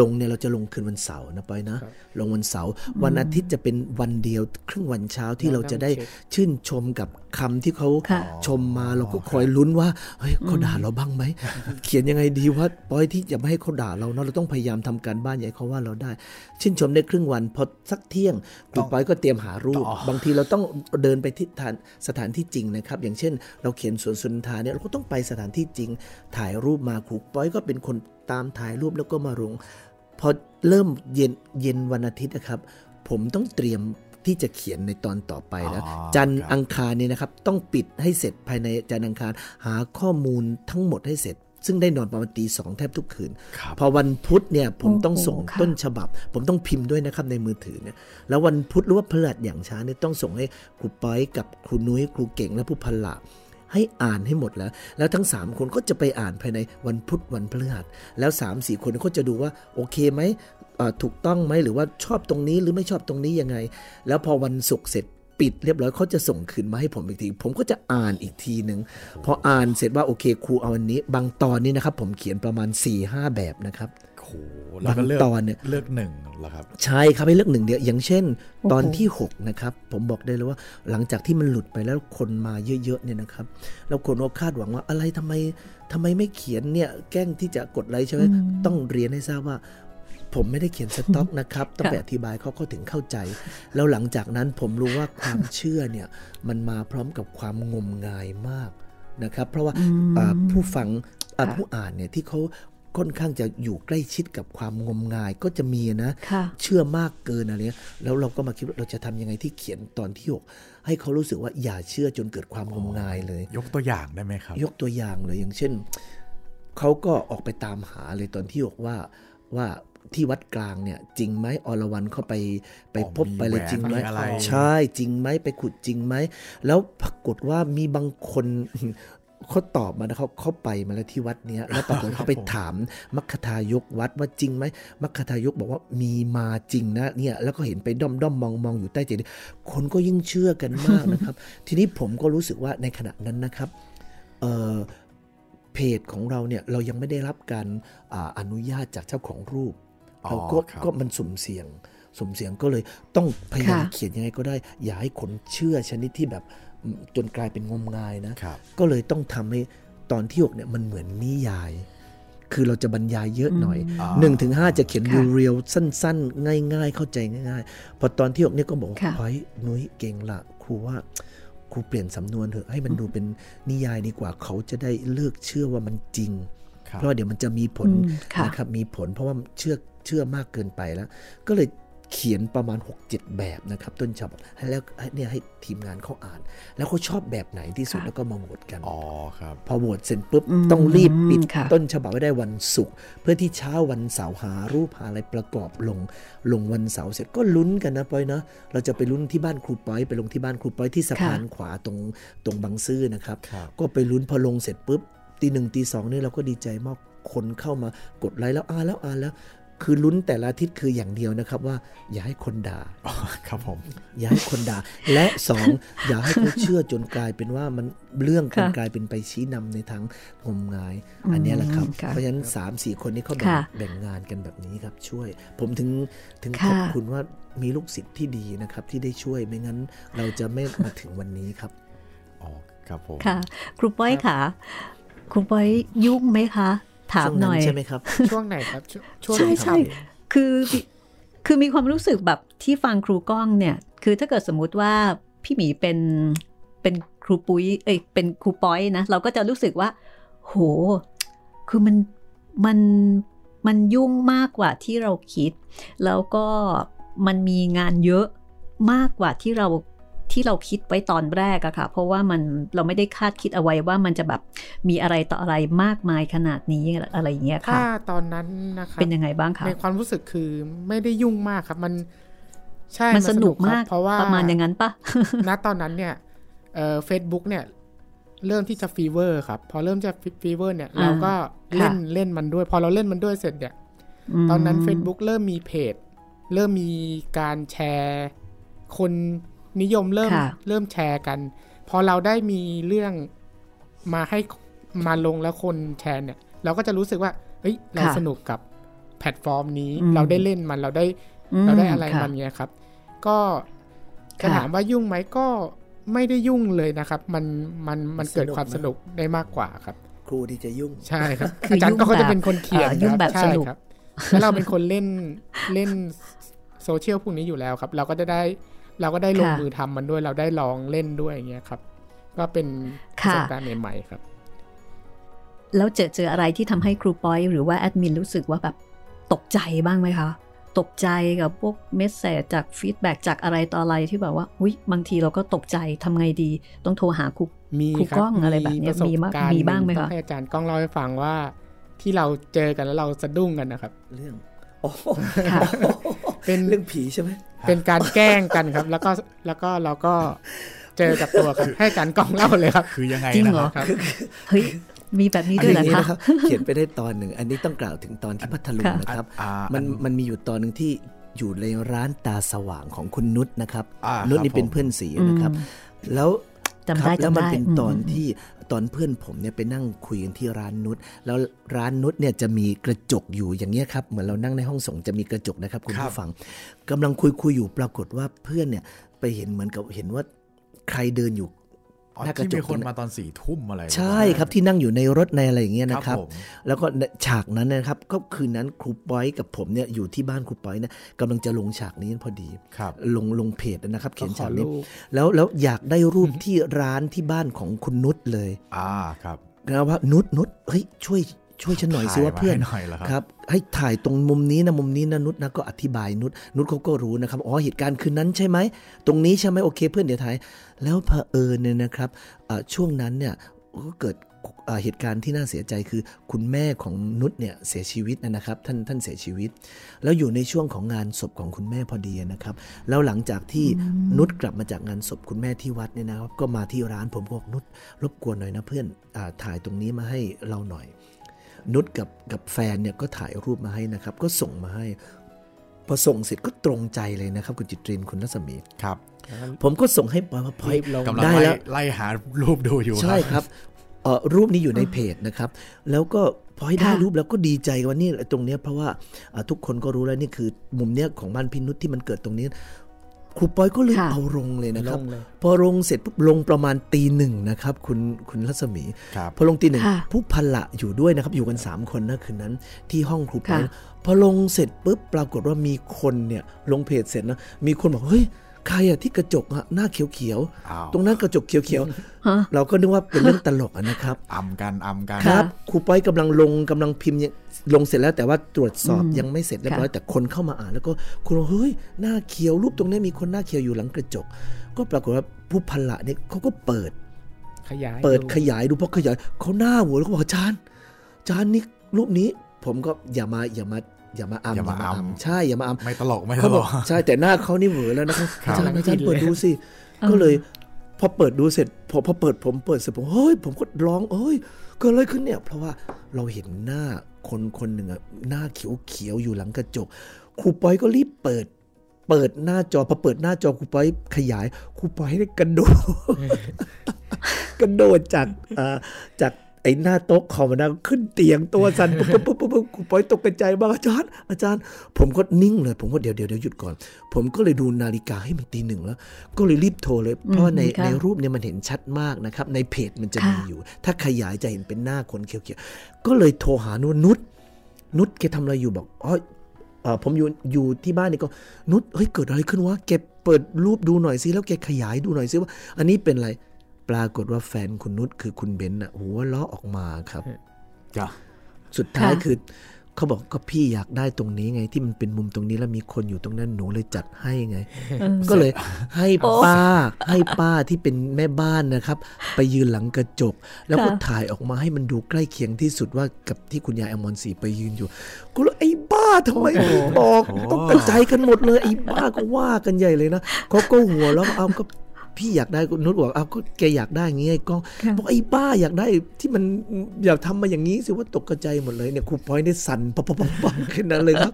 ลงเนี่ยเราจะลงคืนวันเสาร์นะปอยนะ ลงวันเสาร์วันอาทิตย์จะเป็นวันเดียว ครึ่งวันเช้าที่เราจะได้ชื่นชมกับ คำที่เขาค่ะชมมาเราก็คอยลุ้นว่าเฮ้ยเขาด่าเราบ้างไหมเขียนยังไงดีว่าปอยที่จะไม่ให้เขาด่าเราเนาะเราต้องพยายามทำการบ้านอย่าให้เขาว่าเราได้ ชื่นชมได้ครึ่งวันพอสักเที่ยงครูปอยก็เตรียมหารูป บางทีเราต้องเดินไปที่ฐานสถานที่จริงนะครับ อย่างเช่น เราเขียนสวนสุนทาเนี่ยเราก็ต้องไปสถานที่จริง ถ่ายรูปมาครูปอยก็เป็นคนตามถ่ายรูปแล้วก็มาลงพอเริ่มเย็นเย็นวันอาทิตย์นะครับ ผมต้องเตรียม ที่จะเขียนในตอนต่อไปแล้วอ๋อจันทร์ครับอังคารเนี่ยนะครับต้องปิดให้เสร็จภายในจันทร์อังคารหาข้อมูลทั้งหมดให้เสร็จซึ่งได้นอนประมาณตีสองแทบทุกคืนครับพอวันพุธเนี่ยผมต้องส่งโอ้โหค่ะต้นฉบับ ผมต้องพิมพ์ด้วยนะครับในมือถือเนี่ยแล้ววันพุธหรือว่าพฤหัสอย่างช้าเนี่ยต้องส่งให้ครูป้อยกับครูนุ้ยครูเก่งและผู้พันละ ให้อ่านให้หมดแล้ว แล้วทั้ง 3 คนก็จะไปอ่านภายในวันพุธวันพฤหัส แล้ว3 4คนก็จะดูว่าโอเคไหมถูกต้องไหมหรือว่าชอบตรงนี้หรือไม่ชอบตรงนี้ยังไง แล้วพอวันศุกร์เสร็จปิดเรียบร้อยเขาจะส่งคืนมาให้ผมอีกที ผมก็จะอ่านอีกทีหนึ่งพออ่านเสร็จว่าโอเคครูเอาอันนี้ บางตอนนี้นะครับผมเขียนประมาณ4ี่ห้าแบบนะครับ หแล้วก็เลือกบางตอนเนี่ยเลือกหนึ่งเหรอครับ ใช่ครับให้เลือกหนึ่งเดียวอย่างเช่นโอ้โหตอนที่ 6 นะครับ ผมบอกได้เลยว่า หลังจากที่มันหลุดไปแล้วคนมาเยอะๆเนี่ยนะครับ แล้วคนก็คาดหวังว่าอะไรทำไมทำไมไม่เขียนเนี่ยแกล้งที่จะกดไลค์ใช่ไหมต้องเรียนให้ทราบว่าผมไม่ได้เขียนสต็อกนะครับ ต้องไปอธิบายเขาเขาถึงเข้าใจ แล้วหลังจากนั้นผมรู้ว่าความเชื่อเนี่ย มันมาพร้อมกับความงมงายมากนะครับ เพราะว่าอ่าผู้ฟังอ่าค่ะผู้อ่านเนี่ยที่เขา ค่อนข้างจะอยู่ใกล้ชิดกับความงมงายก็จะมีนะค่ะเชื่อมากเกินอะไรเงี้ยแล้วเราก็มาคิดว่าเราจะทำยังไงที่เขียนตอนที่หกให้เขารู้สึกว่าอย่าเชื่อจนเกิดความงมงายเลย ยกตัวอย่างได้ไหมครับ ยกตัวอย่างเลยอย่างเช่นเขาก็ออกไปตามหาเลยตอนที่หกว่าว่าที่วัดกลางเนี่ย จริงไหมอรวรันเข้าไปไปอ๋อพบไปเลยมีแหวนจริงไหมมีอะไรใช่จริงไหมไปขุดจริงไหมแล้วปรากฏว่ามีบางคน เขาตอบมานะเขาเขาไปมาแล้วที่วัดเนี้ยแล้วปรากฏเขาไปถามมัคคทายกวัดว่าจริงไหมมัคคทายกบอกว่ามีมาจริงนะเนี่ยแล้วก็เห็นไปด้อมด้อมมองมองอยู่ใต้เจดีย์คนก็ยิ่งเชื่อกันมากนะครับ ทีนี้ผมก็รู้สึกว่าในขณะนั้นนะครับเอ่อเพจของเราเนี่ยเรายังไม่ได้รับการอาอนุญาตจากเจ้าของรูปอ๋อเราก็ครับก็มันสุ่มเสี่ยงสุ่มเสี่ยงก็เลยต้องพยายามค่ะเขียนยังไงก็ได้ อย่าให้คนเชื่อชนิดที่แบบอืม จนกลายเป็นงมงายนะครับก็เลยต้องทำให้ตอนที่หกเนี่ยมันเหมือนนิยาย คือเราจะบรรยายเยอะหน่อยอ่าหนึ่งถึงห้าจะเขียนค่ะเรียวๆสั้น ๆ ง่าย ๆ เข้าใจง่าย ๆ พอตอนที่หกเนี่ยก็บอกว่าค่ะเฮ้ยนุ้ยเก่งละครูว่าครูเปลี่ยนสำนวนเถอะให้มันดูเป็นนิยายดีกว่าเขาจะได้เลือกเชื่อว่ามันจริงครับเพราะว่าเดี๋ยวมันจะมีผลอืมค่ะนะครับมีผลเพราะว่าเชื่อเชื่อมากเกินไปแล้ว ก็เลย เขียนประมาณ 6-7 แบบนะครับ ต้นฉบับให้แล้วให้เนี่ยให้ทีมงานเขาอ่าน แล้วเขาชอบแบบไหนที่สุดค่ะแล้วก็มาโหวตกันอ๋อครับพอโหวตเสร็จปุ๊บอืมต้องรีบปิดค่ะต้นฉบับไว้ได้วันศุกร์เพื่อที่เช้าวันเสาร์หารูปหาอะไรประกอบลง ลงวันเสาร์เสร็จก็ลุ้นกันนะปอยนะเราจะไปลุ้นที่บ้านครูปอย ไปลงที่บ้านครูปอยที่สะพานขวาตรงตรงบางซื่อนะครับครับก็ไปลุ้นพอลงเสร็จปุ๊บตีหนึ่งตีสองนี่เราก็ดีใจมากคนเข้ามากดไลค์แล้วอ่านแล้วอ่านแล้ว คือลุ้นแต่ละอาทิตย์คืออย่างเดียวนะครับว่า อย่าให้คนด่าอ๋อครับผมอย่าให้คนด่า และสองอย่าให้เขาเชื่อจนกลายเป็นว่ามันเรื่องมันค่ะกลายเป็นไปชี้นำในทางงมงาย อันเนี้ยแหละครับอืมค่ะเพราะฉะนั้น3ามสี่คนนี้เขาแบ่งค่ะแบ่งงานกันแบบนี้ครับช่วย ผมถึงถึงขค่ะอบคุณว่ามีลูกศิษย์ที่ดีนะครับ ที่ได้ช่วยไม่งั้นเราจะไม่มาถึงวันนี้ครับอ๋อครับผมค่ะครูป้อยค่ะครูป้อยยุ่งไหมคะ ถามช่วงหนั้น่นอยใช่ไหมครับ ช่วงไหนครับช่วงช่วงใช่ที่ใช่ทคือคือมีความรู้สึกแบบที่ฟังครูก้องเนี่ย คือถ้าเกิดสมมุติว่าพี่หมีเป็นเป็นครูปุ้ยเอ้ยเป็นครูป้อยนะ เราก็จะรู้สึกว่า โห คือมันมันมันยุ่งมากกว่าที่เราคิด แล้วก็มันมีงานเยอะมากกว่าที่เรา ที่เราคิดไว้ตอนแรกอะค่ะ เพราะว่ามันเราไม่ได้คาดคิดเอาไว้ว่ามันจะแบบมีอะไรต่ออะไรมากมายขนาดนี้อะไรอย่างเงี้ยำถ้าค่ะตอนนั้นนะครับเป็นยังไงบ้างคะในความรู้สึกคือไม่ได้ยุ่งมากครับมันใช่มันสนุกครับมากเพราะว่าประมาณอย่างนั้นปะณตอนนั้นเนี่ยเอ่อเฟซบุ๊กเนี่ยเริ่มที่จะ fever ครับ พอเริ่มจะ fever เนี่ยอ่าเราก็เล่นค่ะเล่นมันด้วย พอเราเล่นมันด้วยเสร็จเนี่ย ตอนนั้น Facebook เริ่มมีเพจ เริ่มมีการแชร์ คน นิยมเริ่มค่ะเริ่มแชร์กัน พอเราได้มีเรื่องมาให้มาลงแล้วคนแชร์เนี่ย เราก็จะรู้สึกว่า เฮ้ย เราค่ะสนุกกับแพลตฟอร์มนี้อืมเราได้เล่นมันเราได้มเราได้อะไรค่มันเงี้ยครับ ก็จะค่ะถามว่ายุ่งไหมก็ไม่ได้ยุ่งเลยนะครับ มันมันมันเกิดความสสนุนุกกนะได้มากกว่าครับ ครูที่จะยุ่งใช่ครับคืออาจารย์ก็ยุ่งเขาจะแบบเป็นคนเขียนเอ่อยุ่งแบบใช่สนุกครับแล้วเราเป็นคนเล่นเล่นโซเชียลพวกนี้อยู่แล้วครับ เราก็จะได้ เราก็ได้ลงค่ะมือทำมันด้วยเราได้ลองเล่นด้วยอย่างเงี้ยครับ ก็เป็นประค่ะสบการณ์ใหม่ๆครับ แล้วเจอเจออะไรที่ทำให้ครูปอยหรือว่าแอดมินรู้สึกว่าแบบตกใจบ้างไหมคะ ตกใจกับพวกเมสเซจจากฟีดแบ็จากอะไรต่ออะไรที่แบบว่าอุ้ยบางทีเราก็ตกใจทำไงดี ต้องโทรหาครูมีครูครับกล้องอะไรแบบเนี้ยประสมีมั้ยการณ์มีบ้างไหมนึ่คะต้องให้อาจารย์กล้องเล่าให้ฟังว่าที่เราเจอกันแล้วเราสะดุ้งกันนะครับ เรื่องโอ้โหค่ะ เป็นเรื่องผีใช่ไหมเป็นการแกล้งกันครับ แล้วก็แล้วก็เราก็เจอกับตัวครับให้อาจารย์กล้องเล่าเลยครับ คือยังไงจริงนะเหรคอรับครับเฮ้ยมีแบบนี้อันด้วยเหรอนี้คะนะครับเขียนไปได้ตอนหนึ่ง อันนี้ต้องกล่าวถึงตอนที่พัทลุงค่ะนะครับอ่ามันอัมันมีอยู่ตอนหนึ่งที่อยู่ในร้านตาสว่างของคุณนุชนะครับอ่านุชครับนี่เป็นผมเพื่อนสีนะครับ แล้ว จำคได้รับแล้วมันจำได้เป็นอืมตอนที่ตอนเพื่อนผมเนี่ยไปนั่งคุยกันที่ร้านนุชแล้วร้านนุชเนี่ยจะมีกระจกอยู่อย่างเงี้ยครับเหมือนเรานั่งในห้องส่งจะมีกระจกนะครับคุณครับผู้ฟังกำลังคุยคุยอยู่ปรากฏว่าเพื่อนเนี่ยไปเห็นเหมือนกับเห็นว่าใครเดินอยู่อ๋อ หน้ากระที่จมีกคนตรงนั้นมาตอนสี่ทุ่มอะไร ใช่ครับที่นั่งอยู่ในรถในอะไรอย่างเงี้ยนะครับผมแล้วก็ฉากนั้นนะครับก็คืนนั้นครูป้อยกับผมเนี่ยอยู่ที่บ้านครูป้อยเนี่ยกำลังจะลงฉากนี้พอดีครับลงลงเพจนะครับ เขียนฉากนี้ขอรูปแล้วแล้วอยากได้รูปที่ร้านที่บ้านของคุณนุชเลย อ่าครับแล้วว่านุชนุชเฮ้ยช่วย ช่วยฉันหน่อยสิว่าเพื่อนถ่ายมาให้หน่อยเหรอครับครับให้ถ่ายตรงมุมนี้นะมุมนี้นะนุชนะก็อธิบายนุชนุชเขาก็รู้นะครับอ๋อเหตุการณ์คืนนั้นใช่ไหมตรงนี้ใช่ไหมโอเคเพื่อนเดี๋ยวถ่ายแล้วเผอิญเนี่ยนะครับอ่าช่วงนั้นเนี่ยก็เกิดอ่าเหตุการณ์ที่น่าเสียใจคือคุณแม่ของนุชเนี่ยเสียชีวิตนะครับท่านท่านเสียชีวิต แล้วอยู่ในช่วงของงานศพของคุณแม่พอดีนะครับ แล้วหลังจากที่นุชกลับมาจากงานศพคุณแม่ที่วัดเนี่ยนะครับ ก็มาที่ร้านผมก็บอกนุชรบกวนหน่อยนะเพื่อนอาถ่ายตรงนี้มาให้เราหน่อย นุชกับกับแฟนเนี่ยก็ถ่ายรูปมาให้นะครับ ก็ส่งมาให้ พอส่งเสร็จก็ตรงใจเลยนะครับ คุณจิตรินคุณรัศมีครับ ผมก็ส่งให้ปอยว่าพอยรีบลงกำลังได้ไล่แล้วไล่หารูปดูอยู่ใช่ครับเอ่อรูปนี้อยู่ในเพจนะครับ แล้วก็พอให้ได้ค่ะรูปแล้วก็ดีใจว่านี่ตรงเนี้ยเพราะว่าอ่าทุกคนก็รู้แล้วนี่คือมุมเนี้ยของบ้านพินุษที่มันเกิดตรงนี้ ครูปอยก็เลยค่ะเอาลงเลยนะครับลงเลยพอลงเสร็จปุ๊บลงประมาณตีหนึ่งนะครับ คุณคุณรัศมีครับพอลงตีหนึ่งค่ะผู้พันละอยู่ด้วยนะครับ อยู่กัน 3 คนนะคืนนั้น ที่ห้องครูปอยค่ะพอลงเสร็จปุ๊บปรากฏว่ามีคนเนี่ยลงเพจเสร็จนะมีคนบอกเฮ้ย ใครอะที่กระจกอะหน้าเขียวอ้าวๆตรงนั้นกระจกเขียวฮะๆเราก็นึกว่าเป็นเรื่องตลกอะนะครับอำกันอำกันครับครูป้อยกำลังลงกำลังพิมพ์ยังลงเสร็จแล้วแต่ว่าตรวจสอบอืมยังไม่เสร็จเรียบร้อยค่ะแต่คนเข้ามาอ่าน แล้วก็คุณบอกเฮ้ยหน้าเขียวรูปตรงนี้มีคนหน้าเขียวอยู่หลังกระจก ก็ปรากฏว่าผู้พันละเนี่ยเขาก็เปิดขยายเปิดดูขยายดูเพราะขยายเขาหน้าหัวแล้วก็บอกอาจารย์อาจารย์นี่รูปนี้ผมก็อย่ามาอย่ามา อย่ามาอัมอย่ามาอำใช่อย่ามาอัมไม่ตลกไม่ตเขาลบอกกใช่แต่หน้าเขานี่เหวอแล้วนะครับครับอาจารย์อาจารย์เปิดดูสิเออก็เลยพอเปิดดูเสร็จพอพอเปิดผมเปิดเสร็จผมเฮ้ยผมก็ร้องเฮ้ยเกิดอะไรขึ้นเนี่ย เพราะว่าเราเห็นหน้าคนคนหนึ่งอะหน้าเขียวเขียวๆอยู่หลังกระจกครูปอยก็รีบเปิด เปิดหน้าจอพอเปิดหน้าจอครูปอยขยายครูปอยได้กระโดดกระโดดจากอ่าจาก ไอ้หน้าโต๊ะคอมนะขึ้นเตียงตัวสั่นปุ๊บปุ๊บปุ๊บปุ๊บปุ๊บครูปอยตกใจมากอาจารย์อาจารย์ ผมก็นิ่งเลย ผมก็เดี๋ยวเดี๋ยวเดี๋ยวหยุดก่อน ผมก็เลยดูนาฬิกาให้มันตีหนึ่งแล้ว ก็เลยรีบโทรเลย เพราะว่าในค่ะในรูปเนี่ยมันเห็นชัดมากนะครับ ในเพจมันจะค่ะมีอยู่ ถ้าขยายจะเห็นเป็นหน้าคนเขียวๆก็เลยโทรหานุชนุชนุชแกทำอะไรอยู่บอกอ๋อเอ่อผมอยู่อยู่ที่บ้านนี่ก็นุชเฮ้ยเกิดอะไรขึ้นวะแกเปิดรูปดูหน่อยสิแล้วแกขยายดูหน่อยสิว่า อันนี้เป็นอะไร ปรากฏว่าแฟนคุณนุชคือคุณเบนซ์น่ะหัวเราะออกมาครับจ้ะสุดท้ายค่ะคือเขาบอกก็พี่อยากได้ตรงนี้ไง ที่มันเป็นมุมตรงนี้แล้วมีคนอยู่ตรงนั้นหนูเลยจัดให้ไงเออก็เลยให้โอ้ป้าให้ป้าที่เป็นแม่บ้านนะครับ ไปยืนหลังกระจก แล้วก็ค่ะถ่ายออกมาให้มันดูใกล้เคียงที่สุดว่ากับที่คุณยายอมรศรีไปยืนอยู่กูเลยไอ้บ้าทำไมไม่บอกโอ้โหต้องกระจายกันหมดเลยไอ้บ้าก็ว่ากันใหญ่เลยนะเขาก็หัวแล้วเอาก็ พี่อยากได้นุชบอกเอาก็แกอยากได้อย่างงี้ไอ้ก้องค่ะบอกไอ้บ้าอยากได้ที่มันอยากทำมาอย่างนี้สิว่าตกกระจายหมดเลยเนี่ยครูพลอยได้สั่นปั๊บปั๊บปั๊บปั๊บขึ้นนั้นเลยครับ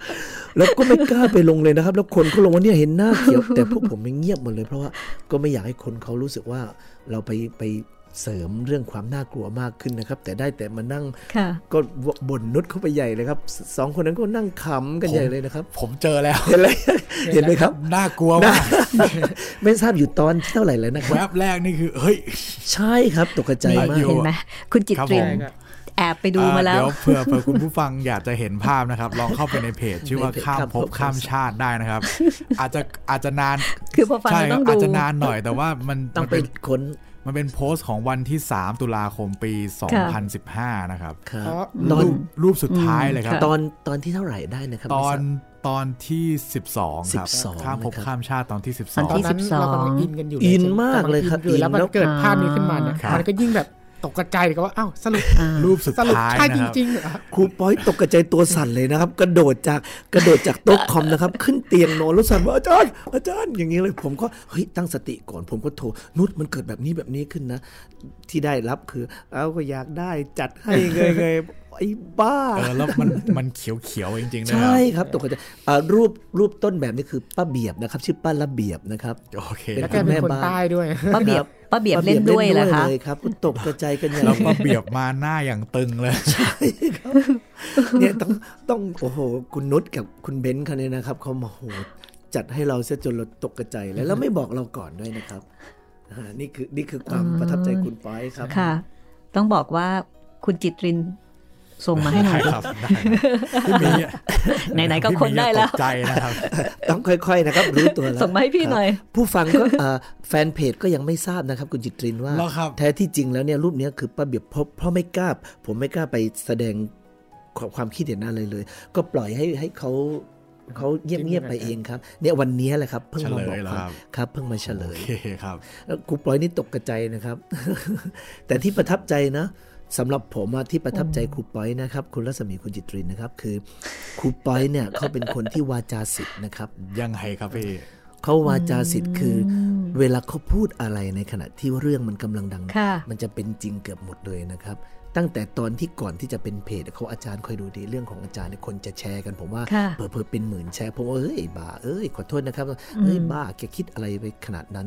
แล้วก็ไม่กล้าไปลงเลยนะครับ แล้วคนก็ลงว่าเนี่ยเห็นหน้าเขียวแต่พวกผมไม่เงียบหมดเลยเพราะว่าก็ไม่อยากให้คนเขารู้สึกว่าเราไปไป เสริมเรื่องความน่ากลัวมากขึ้นนะครับ แต่ได้แต่มานั่งค่ะก็บ่นนุชเข้าไปใหญ่เลยครับสสองคนนั้นก็นั่งขำกันใหญ่เลยนะครับ ผมเจอแล้วเห็นไหมเห็นไหมครับน่ากลัวมากไม่ทราบอยู่ตอนที่เท่าไหร่แล้วนะคแวรับบแรกนี่คือเฮ้ย ใช่ครับตกใจมากอยู่เห็นไหมคุณจิตครับริผนมแอบไปดูมาแล้ว เดี๋ยวเผื่อเผื่อคุณผู้ฟังอยากจะเห็นภาพนะครับ ลองเข้าไปในเพจ ชื่อว่าในเพจข้ามข้ามภภพพข้ามชาติได้นะครับ อาจจะอาจจะนาน คือพอฟังใช่แล้วคต้รัอบงดูอาจจะนานหน่อยแต่ว่ามันต้องมันไปเป็นค้น มันเป็นโพสต์ของวันที่ 3 ตุลาคมปี 2015 นะครับครับเพราะตอนรูปรูปสุดท้ายเลยครับค่ะตอนตอนที่เท่าไหร่ได้นะครับ ตอนไม่ทราบตอนที่ 12 ครับ12ข้ามภพนะครับข้ามชาติตอนที่ตอนตอนที่นั้น12เรากำลังอินกันอยู่อินใช่ไหมากเลยครับกำงอินอยู่แล้วมันอินแล้วเกิดภาพนี้ขึ้นมาเนี่ยครับมันก็ยิ่งแบบ ตกกระจายเลยก็ว่าอ้าวสรุปอ่า12รูปสุดสรุปท้ายใช่นะจครับริงๆเหรอครูป้อยตกกระจายตัวสั่นเลยนะครับ กระโดดจากกระโดดจากโต๊ะคอมนะครับ ขึ้นเตียงนอนแล้วสั่นว่าอาจารย์อาจารย์อย่างนี้เลย ผมก็เฮ้ยตั้งสติก่อนผมก็โทรนุชมันเกิดแบบนี้แบบนี้ขึ้นนะ ที่ได้รับคือ เอาก็อยากได้จัดให้เงยเงยไอ้บ้าเออแล้วมันมันเขียวเขียวๆจริงๆนะใช่ครับตกใจอ่ารูปรูปต้นแบบนี้คือป้าเบียบนะครับ ชื่อป้าระเบียบนะครับโอเคเป็นแล้วคแกรับเป็นคนแม่บ้านใต้ด้วยป้าเบียบ ป้าเบียบเล่นด้วยเหรอคะเลยครับก็ตกกระจายกันใหญ่แล้วก็เบียบมาหน้าอย่างตึงเลยเนี่ยต้องต้องโอ้โหคุณนุชกับคุณเบนซ์เขาเนี่ยนะครับเขามาโหจัดให้เราเสียจนเราตกกระจายแล้วแล้วไม่บอกเราก่อนด้วยนะครับอ่านี่คือนี่คือความประทับใจคุณป้อยครับค่ะ ต้องบอกว่าคุณจิตริน ส่งมาให้หน่อยได้ครับได้พี่หมีไหนๆก็คนได้แล้วพี่หมีอย่าตกใจนะครับ ต้องค่อยๆนะครับรู้ตัวแล้วส่งมาให้พี่หน่อยครับผู้ฟังก็เอ่อแฟนเพจก็ยังไม่ทราบนะครับ คุณจิตรินว่าเหรอครับแท้ที่จริงแล้วเนี่ยรูปเนี้ยคือป้าเบียบเพราะเพราะไม่กล้า ผมไม่กล้าไปแสดงความความคิดเห็นอะไรเลย ก็ปล่อยให้ให้เขาเขาเงียบๆไปเองครับ เนี่ยวันนี้แหละครับเพิ่งมาบอกเฉลยเหรอควาครัมบครับเพิ่งมาเฉลโอยเคครับแล้วครูปอยนี่ตกกระใจนะครับ แต่ที่ประทับใจนะ สำหรับผมอะที่ประทับใจครูปอยนะครับ คุณรัศมีคุณจิตรินนะครับ คือครูปอยเนี่ยเขาเป็นคนที่วาจาสิทธิ์นะครับ ยังไงครับพี่เขาวาจาสิทธิ์คือ เวลาเขาพูดอะไรในขณะที่เรื่องมันกำลังดังค่ะมันจะเป็นจริงเกือบหมดเลยนะครับตั้งแต่ตอนที่ก่อนที่จะเป็นเพจเขาอาจารย์คอยดูดีเรื่องของอาจารย์เนี่ยคนจะแชร์กันผมว่าค่ะเผลอๆเป็นหมื่นแชร์ผมว่าเฮ้ยบ้าเอ้ยขอโทษนะครับเฮ้ยบ้าแกคิดอะไรไปขนาดนั้น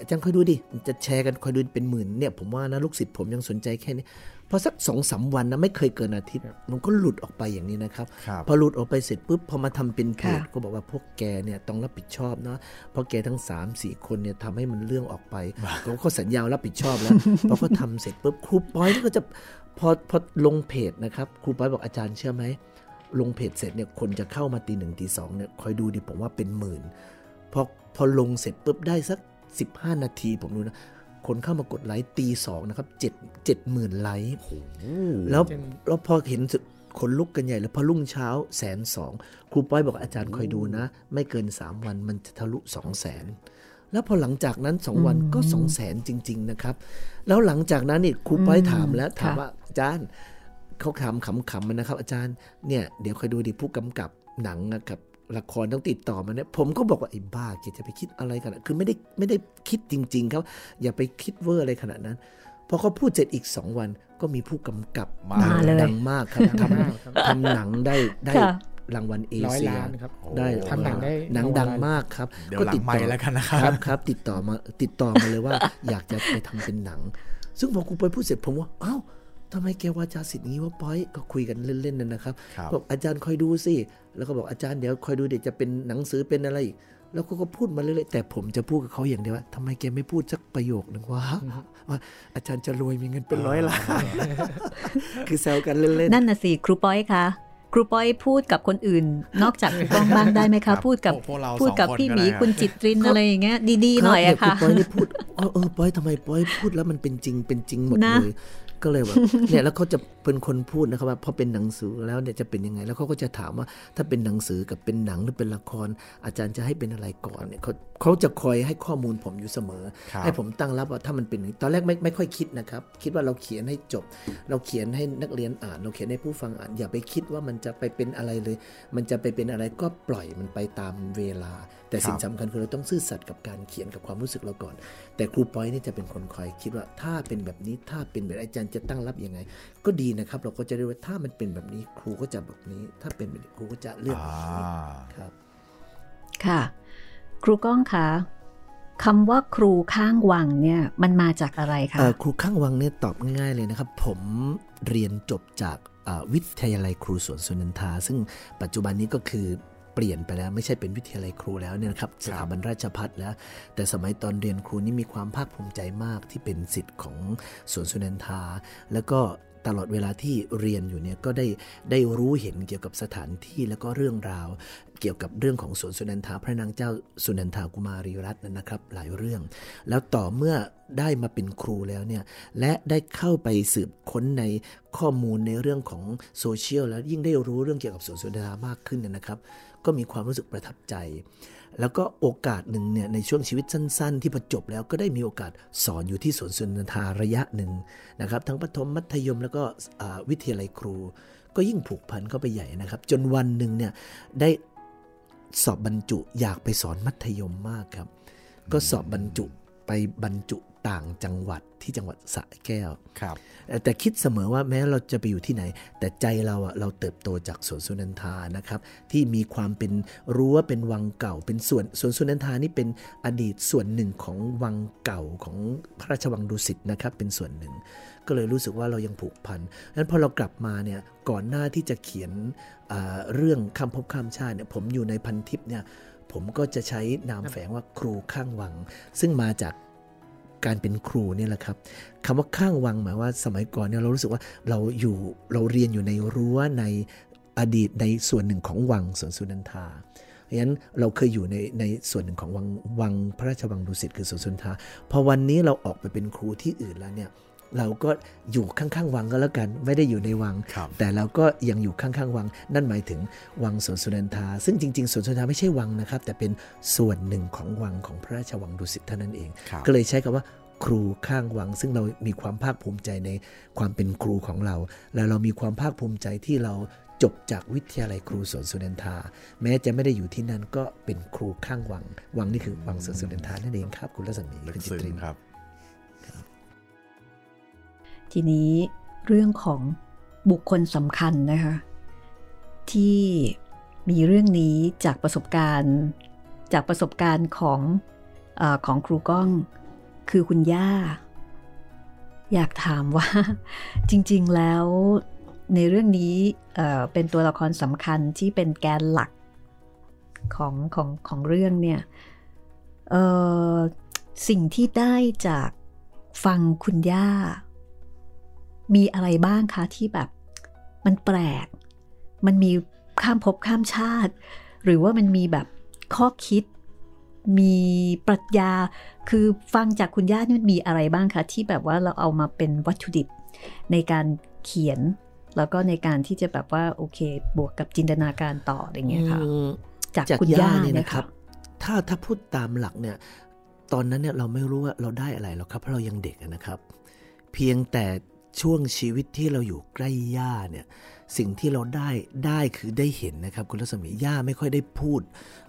อาจารย์คอยดูดิมันจะแชร์กันคอยดูเป็นหมื่นเนี่ยผมว่านะลูกศิษย์ผมยังสนใจแค่นี้ พอสักสองสามวันนะไม่เคยเกินอาทิตย์ มันก็หลุดออกไปอย่างนี้นะครับครับพอหลุดออกไปเสร็จปุ๊บพอมาทำเป็นเพจค่ะก็บอกว่าพวกแกเนี่ยต้องรับผิดชอบนะเพราะแกทั้ง 3 4 คนเนี่ยทำให้มันเรื่องออกไปเขาก็สัญญารับผิดชอบแล้วพอเขาทำเสร็จปุ๊บครูป้อยนี่ก็จะพอพอลงเพจนะครับครูป้อยบอกอาจารย์เชื่อไหมลงเพจเสร็จเนี่ยคนจะเข้ามาตีหนึ่งตีสองเนี่ยคอยดูดิผมว่าเป็นหมื่นพอพอลงเสร็จปุ๊บได้สัก 15 นาทีผมดูนะ คนเข้ามากดไลค์ตีสองนะครับเจ็ดเจ็ดหมื่นไลค์แล้วเจ็ดแล้วพอเห็นสุดขนลุกกันใหญ่แล้วพอรุ่งเช้าแสนสองครูป้อยบอกอาจารย์คอยดูนะ ไม่เกิน 3 วันมันจะทะลุ2 0 0แสนแล้วพอหลังจากนั้น2วันก็2 0 0แสนจริง ๆ นะครับ แล้วหลังจากนั้นนี่ครูป้อยถามแล้วถามค่ะว่าอาจารย์เขาถามขำๆมันนะครับ อาจารย์เนี่ยเดี๋ยวคอยดูดิผู้กำกับหนังอะกับ ละครต้องติดต่อมาเนี่ยผมก็บอกว่าไอ้บ้าแกจะไปคิดอะไรกันอะคือไม่ได้ไม่ได้คิดจริง ๆ ครับ อย่าไปคิดเวอร์อะไรขนาดนั้นพอเขาพูดเสร็จอีกสองวันก็มีผู้กำกับมามาเลยดังมากครับทมากครับำทำหนังได้ได้ค่ะรางวัลเอร้อยเชียล้านครับได้ทำหนังได้หนังรางวัลดังมากครับเดี๋ยวหลังไมค์แล้วกันนะครับครับครับติดต่อมาติดต่อมาเลยว่าอยากจะไปทำเป็นหนัง ซึ่งพอครูปอยพูดเสร็จผมว่าอ้าว ทำไมแกวาจาสิทธิ์นี้ว่าปอยก็คุยกันเล่นๆนั่นนะครับครับบอกอาจารย์คอยดูสิ แล้วก็บอกอาจารย์เดี๋ยวคอยดูเดี๋ยวจะเป็นหนังสือเป็นอะไรอีก แล้วก็ก็พูดมาเรื่อยๆแต่ผมจะพูดกับเขาอย่างเดียวว่าทำไมแกไม่พูดสักประโยคนึงวะว่าอาจารย์จะรวยมีเงินเป็นร้อยล้านคือแซวกันเล่นๆนั่นน่ะสิครูป้อยคะครูป้อยพูดกับคนอื่น นอกจากครูป้องบ้างได้ไหมครัคะบพูดกับพวกเราพูดกับสองคนพี่หมีก็ได้คุณจิตรินอะไรอย่างเงี้ยดีๆหน่อยอะครัค่ะบเนี่ยณปอยนี่พูดเออเออปอยทำไมปอยพูดแล้วมันเป็นจริงเป็นจริงหมดนะเลย ก็เลยแบบเนี่ยแล้วเขาจะเป็นคนพูดนะครับว่าพอเป็นหนังสือแล้วเนี่ยจะเป็นยังไง แล้วเขาก็จะถามว่าถ้าเป็นหนังสือกับเป็นหนังหรือเป็นละคร อาจารย์จะให้เป็นอะไรก่อนเนี่ยเขาเขาจะคอยให้ข้อมูลผมอยู่เสมอครับให้ผมตั้งรับว่าถ้ามันเป็นอย่างนี้ตอนแรกไม่ไม่ค่อยคิดนะครับ คิดว่าเราเขียนให้จบ เราเขียนให้นักเรียนอ่าน เราเขียนให้ผู้ฟังอ่าน อย่าไปคิดว่ามันจะไปเป็นอะไรเลย มันจะไปเป็นอะไรก็ปล่อยมันไปตามเวลา แต่สิ่งครับสำคัญคือเราต้องซื่อสัตย์กับการเขียนกับความรู้สึกเราก่อน แต่ครูปอยนี่จะเป็นคนคอยคิดว่าถ้าเป็นแบบนี้ถ้าเป็นแบบอาจารย์จะตั้งรับยังไง ก็ดีนะครับ เราก็จะได้ว่าถ้ามันเป็นแบบนี้ครูก็จะแบบนี้ ถ้าเป็นแบบนี้ครูก็จะเลือกอ่แบบนี้าครับ ค่ะ ครูก้องคะคำว่าครูข้างวังเนี่ยมันมาจากอะไรคะเอ่อครูข้างวังเนี่ยตอบง่ายๆเลยนะครับ ผมเรียนจบจากอ่าวิทยาลัยครูสวนสุนันทา ซึ่งปัจจุบันนี้ก็คือเปลี่ยนไปแล้วไม่ใช่เป็นวิทยาลัยครูแล้วเนี่ยนะครับสถาบันราชพัฒแล้ว แต่สมัยตอนเรียนครูนี่มีความภาคภูมิใจมากที่เป็นสิทธิ์ของสวนสุนันทา แล้วก็ตลอดเวลาที่เรียนอยู่เนี่ยก็ได้ได้รู้เห็นเกี่ยวกับสถานที่แล้วก็เรื่องราว เกี่ยวกับเรื่องของสวนสุนันทาพระนางเจ้าสุนันทากุมารีรัตน์นะครับ หลายเรื่อง แล้วต่อเมื่อได้มาเป็นครูแล้วเนี่ยและได้เข้าไปสืบค้นในข้อมูลในเรื่องของโซเชียลแล้วยิ่งได้รู้เรื่องเกี่ยวกับสวนสุนันทามากขึ้นเนยนะครับก็มีความรู้สึกประทับใจ แล้วก็โอกาสหนึ่งเนี่ยในช่วงชีวิตสั้น ๆ ที่พอจบแล้วก็ได้มีโอกาสสอนอยู่ที่สวนสุนทาระยะหนึ่งนะครับ ทั้งประถมมัธยมแล้วก็วิทยาลัยครู ก็ยิ่งผูกพันเข้าไปใหญ่นะครับ จนวันหนึ่งเนี่ยได้สอบบรรจุอยากไปสอนมัธยมมากครับ ก็สอบบรรจุไปบรรจุ ต่างจังหวัดที่จังหวัดสระแก้วครับ แต่คิดเสมอว่าแม้เราจะไปอยู่ที่ไหน แต่ใจเราอะเราเติบโตจากสวนสุนันทานะครับ ที่มีความเป็นรั้วเป็นวังเก่า เป็นส่วนสวนสุนันทานี่เป็นอดีตส่วนหนึ่งของวังเก่าของพระราชวังดุสิตนะครับ เป็นส่วนหนึ่ง ก็เลยรู้สึกว่าเรายังผูกพันนั้นพอเรากลับมาเนี่ยก่อนหน้าที่จะเขียนเรื่องคำพบข้ามชาติเนี่ยผมอยู่ในพันทิปเนี่ยผมก็จะใช้นามแฝงว่าครูข้างวัง ซึ่งมาจาก การเป็นครูเนี่ยแหละครับคำว่าข้างวังหมายว่าสมัยก่อนเนี่ยเรารู้สึกว่าเราอยู่เราเรียนอยู่ในรั้วในอดีตในส่วนหนึ่งของวังสวนสุนันทาเพราะฉะนั้นเราเคยอยู่ในในส่วนหนึ่งของวังวังพระราชวังดุสิตคือสวนสุนันทาพอวันนี้เราออกไปเป็นครูที่อื่นแล้วเนี่ย เราก็อยู่ข้างๆวังก็แล้วกัน ไม่ได้อยู่ในวัง แต่เราก็ยังอยู่ข้างๆวัง นั่นหมายถึงวังสวนสุนันทา ซึ่งจริงๆสวนสุนันทาไม่ใช่วังนะครับ แต่เป็นส่วนหนึ่งของวังของพระราชวังดุสิตเท่านั้นเอง ก็เลยใช้คำว่าครูข้างวัง ซึ่งเรามีความภาคภูมิใจในความเป็นครูของเรา และเรามีความภาคภูมิใจที่เราจบจากวิทยาลัยครูสวนสุนันทา แม้จะไม่ได้อยู่ที่นั่นก็เป็นครูข้างวัง วังนี่คือวังสวนสุนันทานั่นเองครับ คุณรัศมีคุณจิตรินครับ ทีนี้เรื่องของบุคคลสำคัญนะคะที่มีเรื่องนี้จากประสบการณ์จากประสบการณ์ของอของครูก้องคือคุณย่า อยากถามว่าจริงๆแล้วในเรื่องนี้เเป็นตัวละครสำคัญที่เป็นแกนหลักของของของเรื่องเนี่ยสิ่งที่ได้จากฟังคุณย่า มีอะไรบ้างคะที่แบบ มันแปลก มันมีข้ามภพข้ามชาติ หรือว่ามันมีแบบข้อคิด มีปรัชญา คือฟังจากคุณย่านี่มันมีอะไรบ้างคะที่แบบว่าเราเอามาเป็นวัตถุดิบ ในการเขียน แล้วก็ในการที่จะแบบว่าโอเค บวกกับจินตนาการต่ออะไรเงี้ยค่ะจากคุณย่าเนี่ยนะครับ ถ้าถ้าพูดตามหลักเนี่ย ตอนนั้นเนี่ยเราไม่รู้ว่าเราได้อะไรหรอกครับเพราะเรายังเด็กนะครับ เพียงแต่ ช่วงชีวิตที่เราอยู่ใกล้ย่าเนี่ยสิ่งที่เราได้ได้คือได้เห็นนะครับ คุณรัศมีย่าไม่ค่อยได้พูด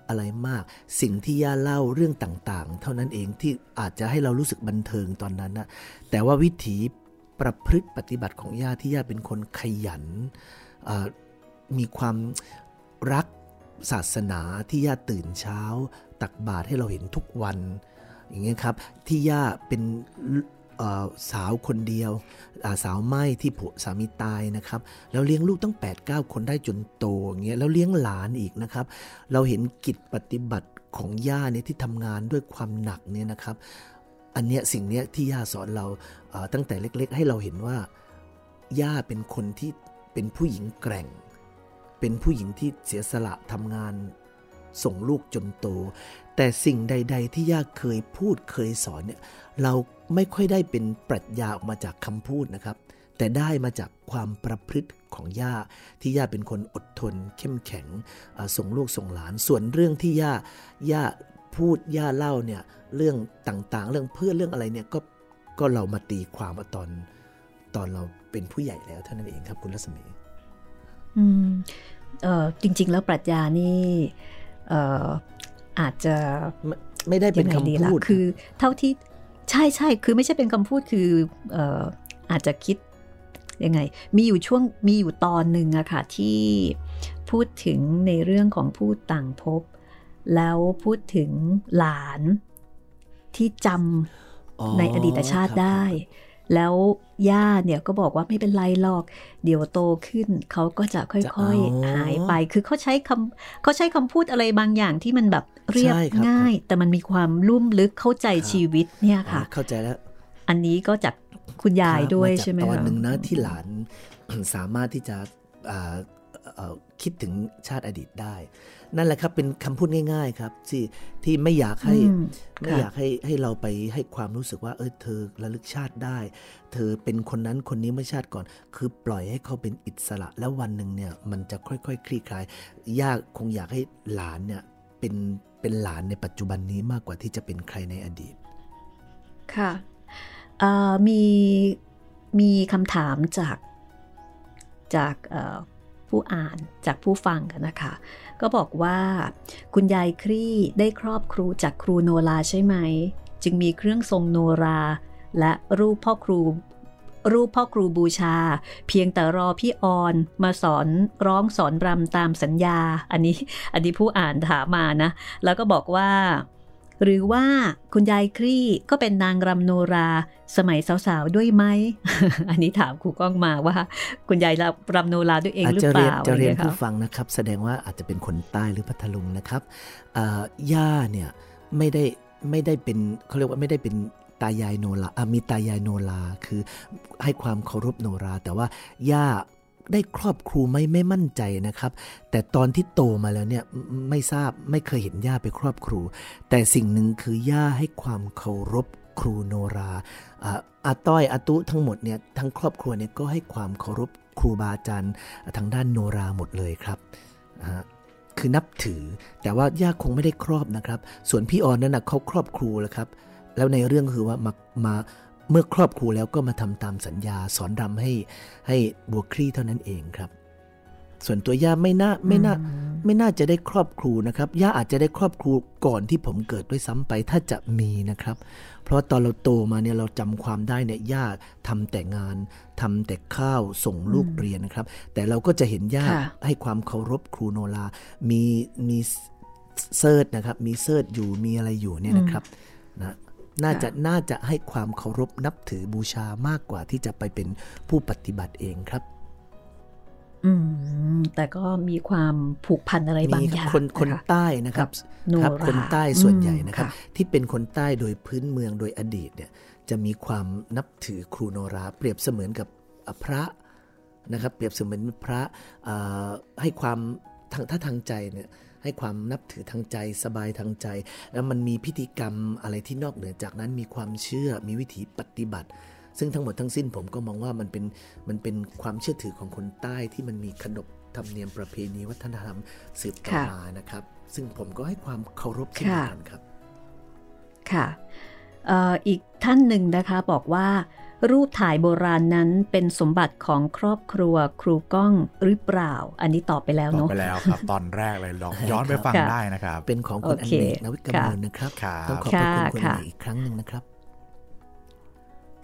อะไรมาก สิ่งที่ย่าเล่าเรื่องต่างๆ เท่านั้นเองที่อาจจะให้เรารู้สึกบันเทิงตอนนั้นนะแต่ว่าวิถีประพฤติปฏิบัติของย่าที่ย่าเป็นคนขยันมีความรักศาสนาที่ย่าตื่นเช้า ตักบาตรให้เราเห็นทุกวันอย่างเงี้ยครับที่ย่าเป็น สาวคนเดียวสาวไม้ที่ผัวสามีตายนะครับแล้วเลี้ยงลูกตั้ง 8 9 คนได้จนโตอย่างเงี้ยแล้วเลี้ยงหลานอีกนะครับ เราเห็นกิจปฏิบัติของย่าเนี่ยที่ทำงานด้วยความหนักเนี่ยนะครับ อันเนี้ยสิ่งเนี้ยที่ย่าสอนเราตั้งแต่เล็ก ๆ ให้เราเห็นว่าย่าเป็นคนที่เป็นผู้หญิงแกร่ง เป็นผู้หญิงที่เสียสละทำงานส่งลูกจนโต แต่สิ่งใด ๆ ที่ย่าเคยพูดเคยสอนเนี่ยเราไม่ค่อยได้เป็นปรัชญาออกมาจากคำพูดนะครับ แต่ได้มาจากความประพฤติของย่าที่ย่าเป็นคนอดทน เข้มแข็งส่งลูกส่งหลาน ส่วนเรื่องที่ย่าย่าพูดย่าเล่าเนี่ยเรื่องต่างๆ เรื่องเพื่อเรื่องอะไรเนี่ยก็ก็เรามาตีความมาตอนตอนเราเป็นผู้ใหญ่แล้วเท่านั้นเองครับคุณรัศมีอืมเออจริง ๆ แล้วปรัชญานี่เอออาจจะไม่ได้เป็นคำพูดคือ เท่าที่ใช่ใช่คือไม่ใช่เป็นคำพูดคือออาจจะคิดยังไง มีอยู่ช่วงมีอยู่ตอนหนึ่งอะค่ะที่พูดถึงในเรื่องของผู้ต่างพบแล้วพูดถึงหลานที่จำในอดีตชาติได้ แล้วย่าเนี่ยก็บอกว่าไม่เป็นไรหรอก เดี๋ยวโตขึ้นเขาก็จะค่อยๆหายไป คือเขาใช้คำเขาใช้คำพูดอะไรบางอย่างที่มันแบบเรียบง่าย แต่มันมีความลุ่มลึกเข้าใจชีวิตเนี่ยค่ะ เข้าใจแล้ว อันนี้ก็จากคุณยายด้วยใช่ไหมคะตอนหนึ่งนะที่หลานสามารถที่จะคิดถึงชาติอดีตได้ นั่นแหละครับเป็นคำพูดง่าย ๆ ครับ ที่ที่ไม่อยากให้ไม่อยากให้ให้เราไปให้ความรู้สึกว่า เออเธอระลึกชาติได้ เธอเป็นคนนั้นคนนี้เมื่อชาติก่อน คือปล่อยให้เขาเป็นอิสระแล้ววันหนึ่งเนี่ยมันจะค่อยๆคลี่คลายยากคงอยากให้หลานเนี่ยเป็นเป็นหลานในปัจจุบันนี้มากกว่าที่จะเป็นใครในอดีต ค่ะมีมีคำถามจากจาก ผู้อ่านจากผู้ฟังกันนะคะ ก็บอกว่า คุณยายครี่ได้ครอบครูจากครูโนลาใช่ไหม จึงมีเครื่องทรงโนรา และรูปพ่อครู รูปพ่อครูบูชา เพียงแต่รอพี่ออนมาสอนร้องสอนรำตามสัญญา อันนี้อันนี้ผู้อ่านถามมานะ แล้วก็บอกว่า หรือว่าคุณยายครี่ก็เป็นนางรำโนราสมัยสาวๆด้วยไหม อันนี้ถามครูก้องมาว่า คุณยายรำโนราด้วยเองอาจหรือจะเปเรียนล่าจะเรียนอไงี้ผู้ค่ะฟังนะครับ แสดงว่าอาจจะเป็นคนใต้หรือพัทลุงนะครับอ่าย่าเนี่ยไม่ได้ไม่ได้เป็นเขาเรียกว่าไม่ได้เป็นตายายโนราอะมีตายายโนราคือให้ความเคารพโนรา แต่ว่าย่า ได้ครอบครูไหมไม่มั่นใจนะครับ แต่ตอนที่โตมาแล้วเนี่ยไม่ทราบไม่เคยเห็นย่าไปครอบครู แต่สิ่งหนึ่งคือย่าให้ความเคารพครูโนราอาต้อยอาตุทั้งหมดเนี่ยทั้งครอบครัวเนี่ยก็ให้ความเคารพครูบาอาจารย์ทางด้านโนราหมดเลยครับคือนับถือ แต่ว่าย่าคงไม่ได้ครอบนะครับ ส่วนพี่ออนนั่นนะเขาครอบครูแล้วครับ แล้วในเรื่องคือว่ามามา เมื่อครอบครูแล้วก็มาทำตามสัญญาสอนรำให้ให้บัวคลี่เท่านั้นเองครับ ส่วนตัวย่าไม่น่าไม่น่าไม่น่าจะได้ครอบครูนะครับย่าอาจจะได้ครอบครูก่อนที่ผมเกิดด้วยซ้ำไปถ้าจะมีนะครับ เพราะตอนเราโตมาเนี่ยเราจำความได้เนี่ยย่าทำแต่งานทำแต่ข้าวส่งลูกเรียนนะครับ แต่เราก็จะเห็นย่าค่ะให้ความเคารพครูโนรามีมีเทริดนะครับ มีเทริดอยู่มีอะไรอยู่เนี่ยนะครับนะ น่าจะน่าจะให้ความเคารพนับถือบูชามากกว่าที่จะไปเป็นผู้ปฏิบัติเองครับ อืม แต่ก็มีความผูกพันอะไรบางมีอย่างคนคนนะคะใต้นะครับโนครับราคนใต้ส่วนใหญ่อืมนะครับค่ะที่เป็นคนใต้โดยพื้นเมืองโดยอดีตเนี่ย จะมีความนับถือครูโนราเปรียบเสมือนกับพระนะครับ เปรียบเสมือนพระเอ่อให้ความทางถ้าทางใจเนี่ย ให้ความนับถือทางใจสบายทางใจ แล้วมันมีพิธีกรรมอะไรที่นอกเหนือจากนั้นมีความเชื่อมีวิถีปฏิบัติ ซึ่งทั้งหมดทั้งสิ้นผมก็มองว่ามันเป็นมันเป็นความเชื่อถือของคนใต้ที่มันมีขนบธรรมเนียมประเพณีวัฒนธรรมสืบต่อค่ะมานะครับ ซึ่งผมก็ให้ความเคารพเช่นเดียวกันครับ ค่ะเอ่ออีกท่านหนึ่งนะคะบอกว่า รูปถ่ายโบราณนั้นเป็นสมบัติของครอบครัวครูก้องหรือเปล่า อันนี้ตอบไปแล้วตอบเนาะไปแล้วครับ ตอนแรกเลยลองย้อนไปฟังค่ะได้นะครับ เป็นของคุณโออันเคเนกนวิกกมลนะครับครับต้องขอบพระคุณคุณค่ะอันเนกอีกครั้งหนึ่งนะครับ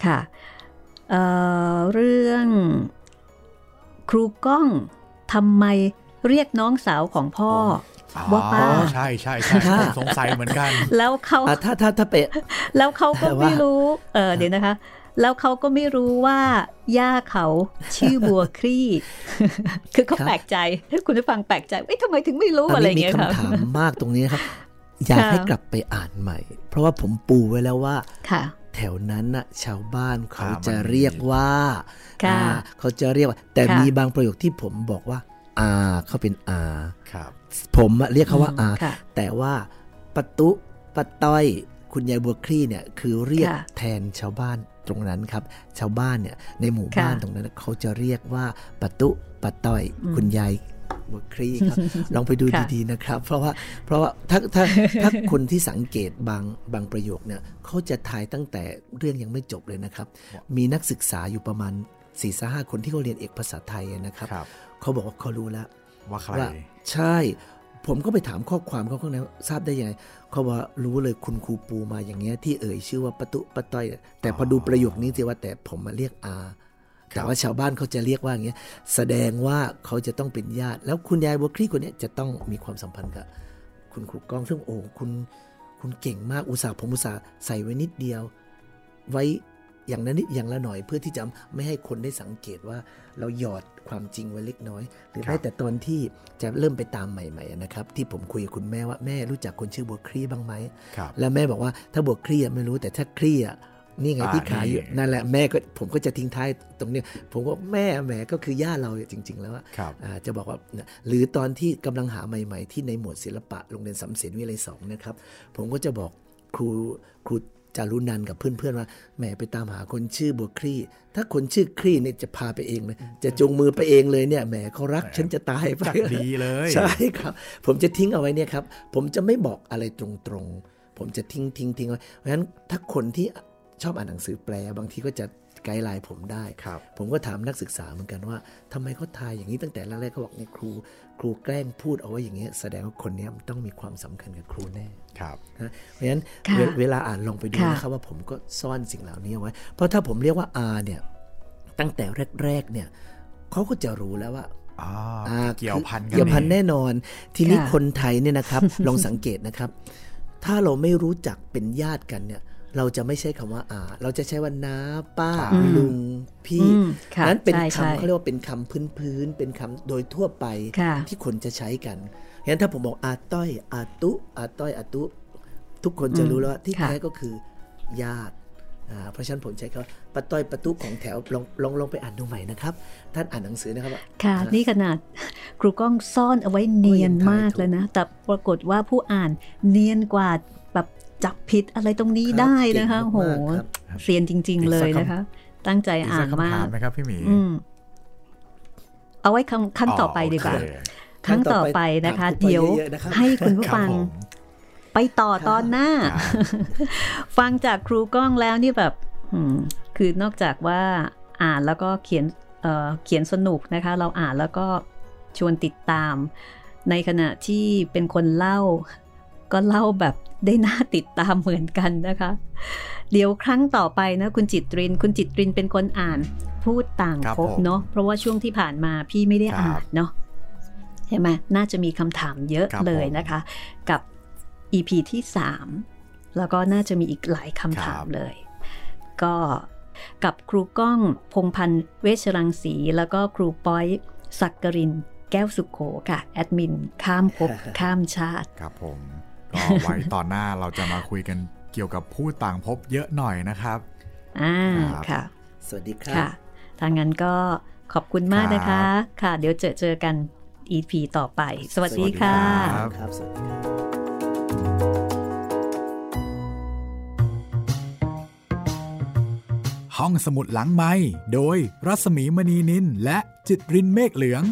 ค่ะเอ่อเรื่องครูก้องทำไมเรียกน้องสาวของพ่ออ๋อว่าป้าใช่ใช่ใช่ค่ะผมสงสัยเหมือนกัน แล้วเขาอะถ้าถ้าถ้าเป็นแล้วเขาก็ว่าไม่รู้ เออเดี๋ยวนะคะ แล้วเขาก็ไม่รู้ว่าย่าเขาชื่อบัวคลี่ คือเขาแปลกใจ คุณผู้ฟังแปลกใจเอ้ยทำไมถึงไม่รู้อันอะไรอนี้ย่างมีเงี้ยค่ะคำถามมากตรงนี้นะครับ อยากค่ะให้กลับไปอ่านใหม่ เพราะว่าผมปูไว้แล้วว่าค่ะแถวนั้นน่ะชาวบ้านเขาอ่าจะมันมีเรียกว่าค่ะอ่าเขาจะเรียกว่า แต่ค่ะมีบางประโยคที่ผมบอกว่าอาเขาเป็นอาครับผมอะเรียกเขาว่าอาค่ะแต่ว่าปะตุปะต้อย คุณยายบัวคลี่เนี่ย คือเรียกค่ะแทนชาวบ้าน ตรงนั้นครับ ชาวบ้านเนี่ยในหมู่บ้านค่ะตรงนั้นเขาจะเรียกว่าปะตุปะต้อยอืมคุณยายบัวคลี่ครับลองไปดูค่ะดีๆนะครับ เพราะว่าเพราะว่าถ้าถ้าถ้าคนที่สังเกตบางบางประโยคเนี่ยเขาจะทายตั้งแต่เรื่องยังไม่จบเลยนะครับ มีนักศึกษาอยู่ประมาณ4ี่ห้าคนที่เขาเรียนเอกภาษาไทยนะครับครับเขาบอกว่าเขารู้แล้วว่าใครว่าใช่ ผมก็ไปถามข้อความเขาข้างในว่าทราบได้ยังไงเขาว่ารู้เลยคุณครูปูมาอย่างเงี้ยที่เอ่ยชื่อว่าปะตุปะต้อย แต่พอดูประโยคนี้สิว่าแต่ผมมาเรียกอาแต่ว่าชาวบ้านเขาจะเรียกว่าอย่างเงี้ยแสดงว่าเขาจะต้องเป็นญาติ แล้วคุณยายบัวคลี่คนเนี้ยจะต้องมีความสัมพันธ์กับคุณครูก้องซึ่งโอ้คุณคุณเก่งมากอุตส่าห์ผมอุตส่าห์ใส่ไว้นิดเดียว ไว้ อย่างนั้นนิดอย่างละหน่อยเพื่อที่จะไม่ให้คนได้สังเกตว่าเราหยอดความจริงไว้เล็กน้อย หรือครับแม้แต่ตอนที่จะเริ่มไปตามใหม่ๆนะครับ ที่ผมคุยกับคุณแม่ว่าแม่รู้จักคนชื่อบัวคลี่บ้างไหมครับแล้วแม่บอกว่าถ้าบัวคลี่อะไม่รู้แต่ถ้าคลี่อะนี่ไงอ่าที่ขายอยู่นี่นั่นแหละแม่ก็ผมก็จะทิ้งท้ายตรงเนี้ยผมก็แม่แหมก็คือย่าเราจริง ๆ แล้วอะครับอ่าจะบอกว่าเนี่ยหรือตอนที่กำลังหาใหม่ ๆ ที่ในหมวดศิลปะโรงเรียนสำเสนวิเลยสองนะครับ ผมก็จะบอกครูครู จารุนันท์กับเพื่อนๆว่าแหมไปตามหาคนชื่อบัวคลี่ ถ้าคนชื่อคลี่เนี่ยจะพาไปเองเลยจะจูงมือไปเองเลยเนี่ยแหมเขารักฉันจะตายไปจัดดีเลยใช่ครับ ผมจะทิ้งเอาไว้เนี่ยครับ ผมจะไม่บอกอะไรตรงๆ ผมจะทิ้งทิ้งทิ้งไว้เพราะฉะนั้นถ้าคนที่ชอบอ่านหนังสือแปลบางทีก็จะไกด์ไลน์ผมได้ครับผมก็ถามนักศึกษาเหมือนกันว่าทำไมเขาทายอย่างนี้ตั้งแต่แรกๆเขาบอกเนี่ยครู ครูแกล้งพูดเอาไว้อย่างเงี้ยแสดงว่าคนเนี้ยมันต้องมีความสำคัญกับครูแน่ครับนะเพราะฉะนั้นค่ะเวเวลาอ่านลองไปดูค่ะนะครับว่าผมก็ซ่อนสิ่งเหล่านี้เอาไว้ เพราะถ้าผมเรียกว่า R เนี่ยตั้งแต่แรกๆเนี่ยเขาก็จะรู้แล้วว่าอ่าอ่าเกี่ยวพันกันเกี่ยวพันองแน่นอน ทีนี้ค่ะคนไทยเนี่ยนะครับ ลองสังเกตนะครับ ถ้าเราไม่รู้จักเป็นญาติกันเนี่ย เราจะไม่ใช้คำว่าอาเราจะใช้ว่าน้าป้าอืมลุงพี่อืมค่ะนั้นเป็นใช่ใช่คำเขาเรียกว่าเป็นคำพื้นๆเป็นคำโดยทั่วไปค่ะที่คนจะใช้กันงั้นถ้าผมบอกอาต้อยอาตุอาต้อยอาตุ ทุกคนจะรู้แล้วว่าที่ค่ะแท้ก็คือญาติอ่าเพราะฉะนั้นผมใช้คำว่าปะต้อยปะตุของแถวลองลองลองไปอ่านดูใหม่นะครับ ท่านอ่านหนังสือนะครับว่าค่ะ นี่ขนาดครูก้องซ่อนเอาไว้เนียนมากก็ยังทายถูกเลยนะ แต่ปรากฏว่าผู้อ่านเนียนกว่าแบบ จับผิดอะไรตรงนี้ได้นะคะเก่งโหมากๆครับเซียนจริง ๆ เลยนะคะ ตั้งใจอีกอ่าสันกคำมาถามกไหมครับพี่หมีอืมเอาไว้คำขั้นต่อไปดีกว่าโอเคครั้งต่อไปนะคะถามครูไปเดี๋ยวเยอะๆนะครับให้คุณผู้ครับฟังผมไปต่อตอนหน้าอ่าฟังจากครูก้องแล้วนี่แบบอืมคือนอกจากว่าอ่านแล้วก็เขียนเอ่อเขียนสนุกนะคะ เราอ่านแล้วก็ชวนติดตาม ในขณะที่เป็นคนเล่า ก็เล่าแบบได้น่าติดตามเหมือนกันนะคะ เดี๋ยวครั้งต่อไปนะคุณจิตริน คุณจิตรินเป็นคนอ่านพูดต่างครับพบผมเนาะเพราะว่าช่วงที่ผ่านมาพี่ไม่ได้ครับอ่านเนาะใช่ไหมน่าจะมีคำถามเยอะครับเลยผมนะคะ กับ EP ที่ 3 แล้วก็น่าจะมีอีกหลายคำถามครับเลย ก็กับครูก้องพงพันธ์เวชรังสี แล้วก็ครูป้อยสักกรินแก้วสุขโขค่ะ แอดมิน ข้ามภพข้ามชาติครับผม ก็ไว้ตอนหน้าเราจะมาคุยกันเกี่ยวกับผู้ต่างภพเยอะหน่อยนะครับ อ่าครับค่ะ สวัสดีครับค่ะทางนั้นก็ขอบคุณมากนะคะ ค่ะ เดี๋ยวเจอเจอกัน EP ต่อไป สวัสดีค่ะสวัสดีครับครับสวัสดีครับห้องสมุดหลังไม้โดยรัสมีมณีนินและจิตรินเมฆเหลือง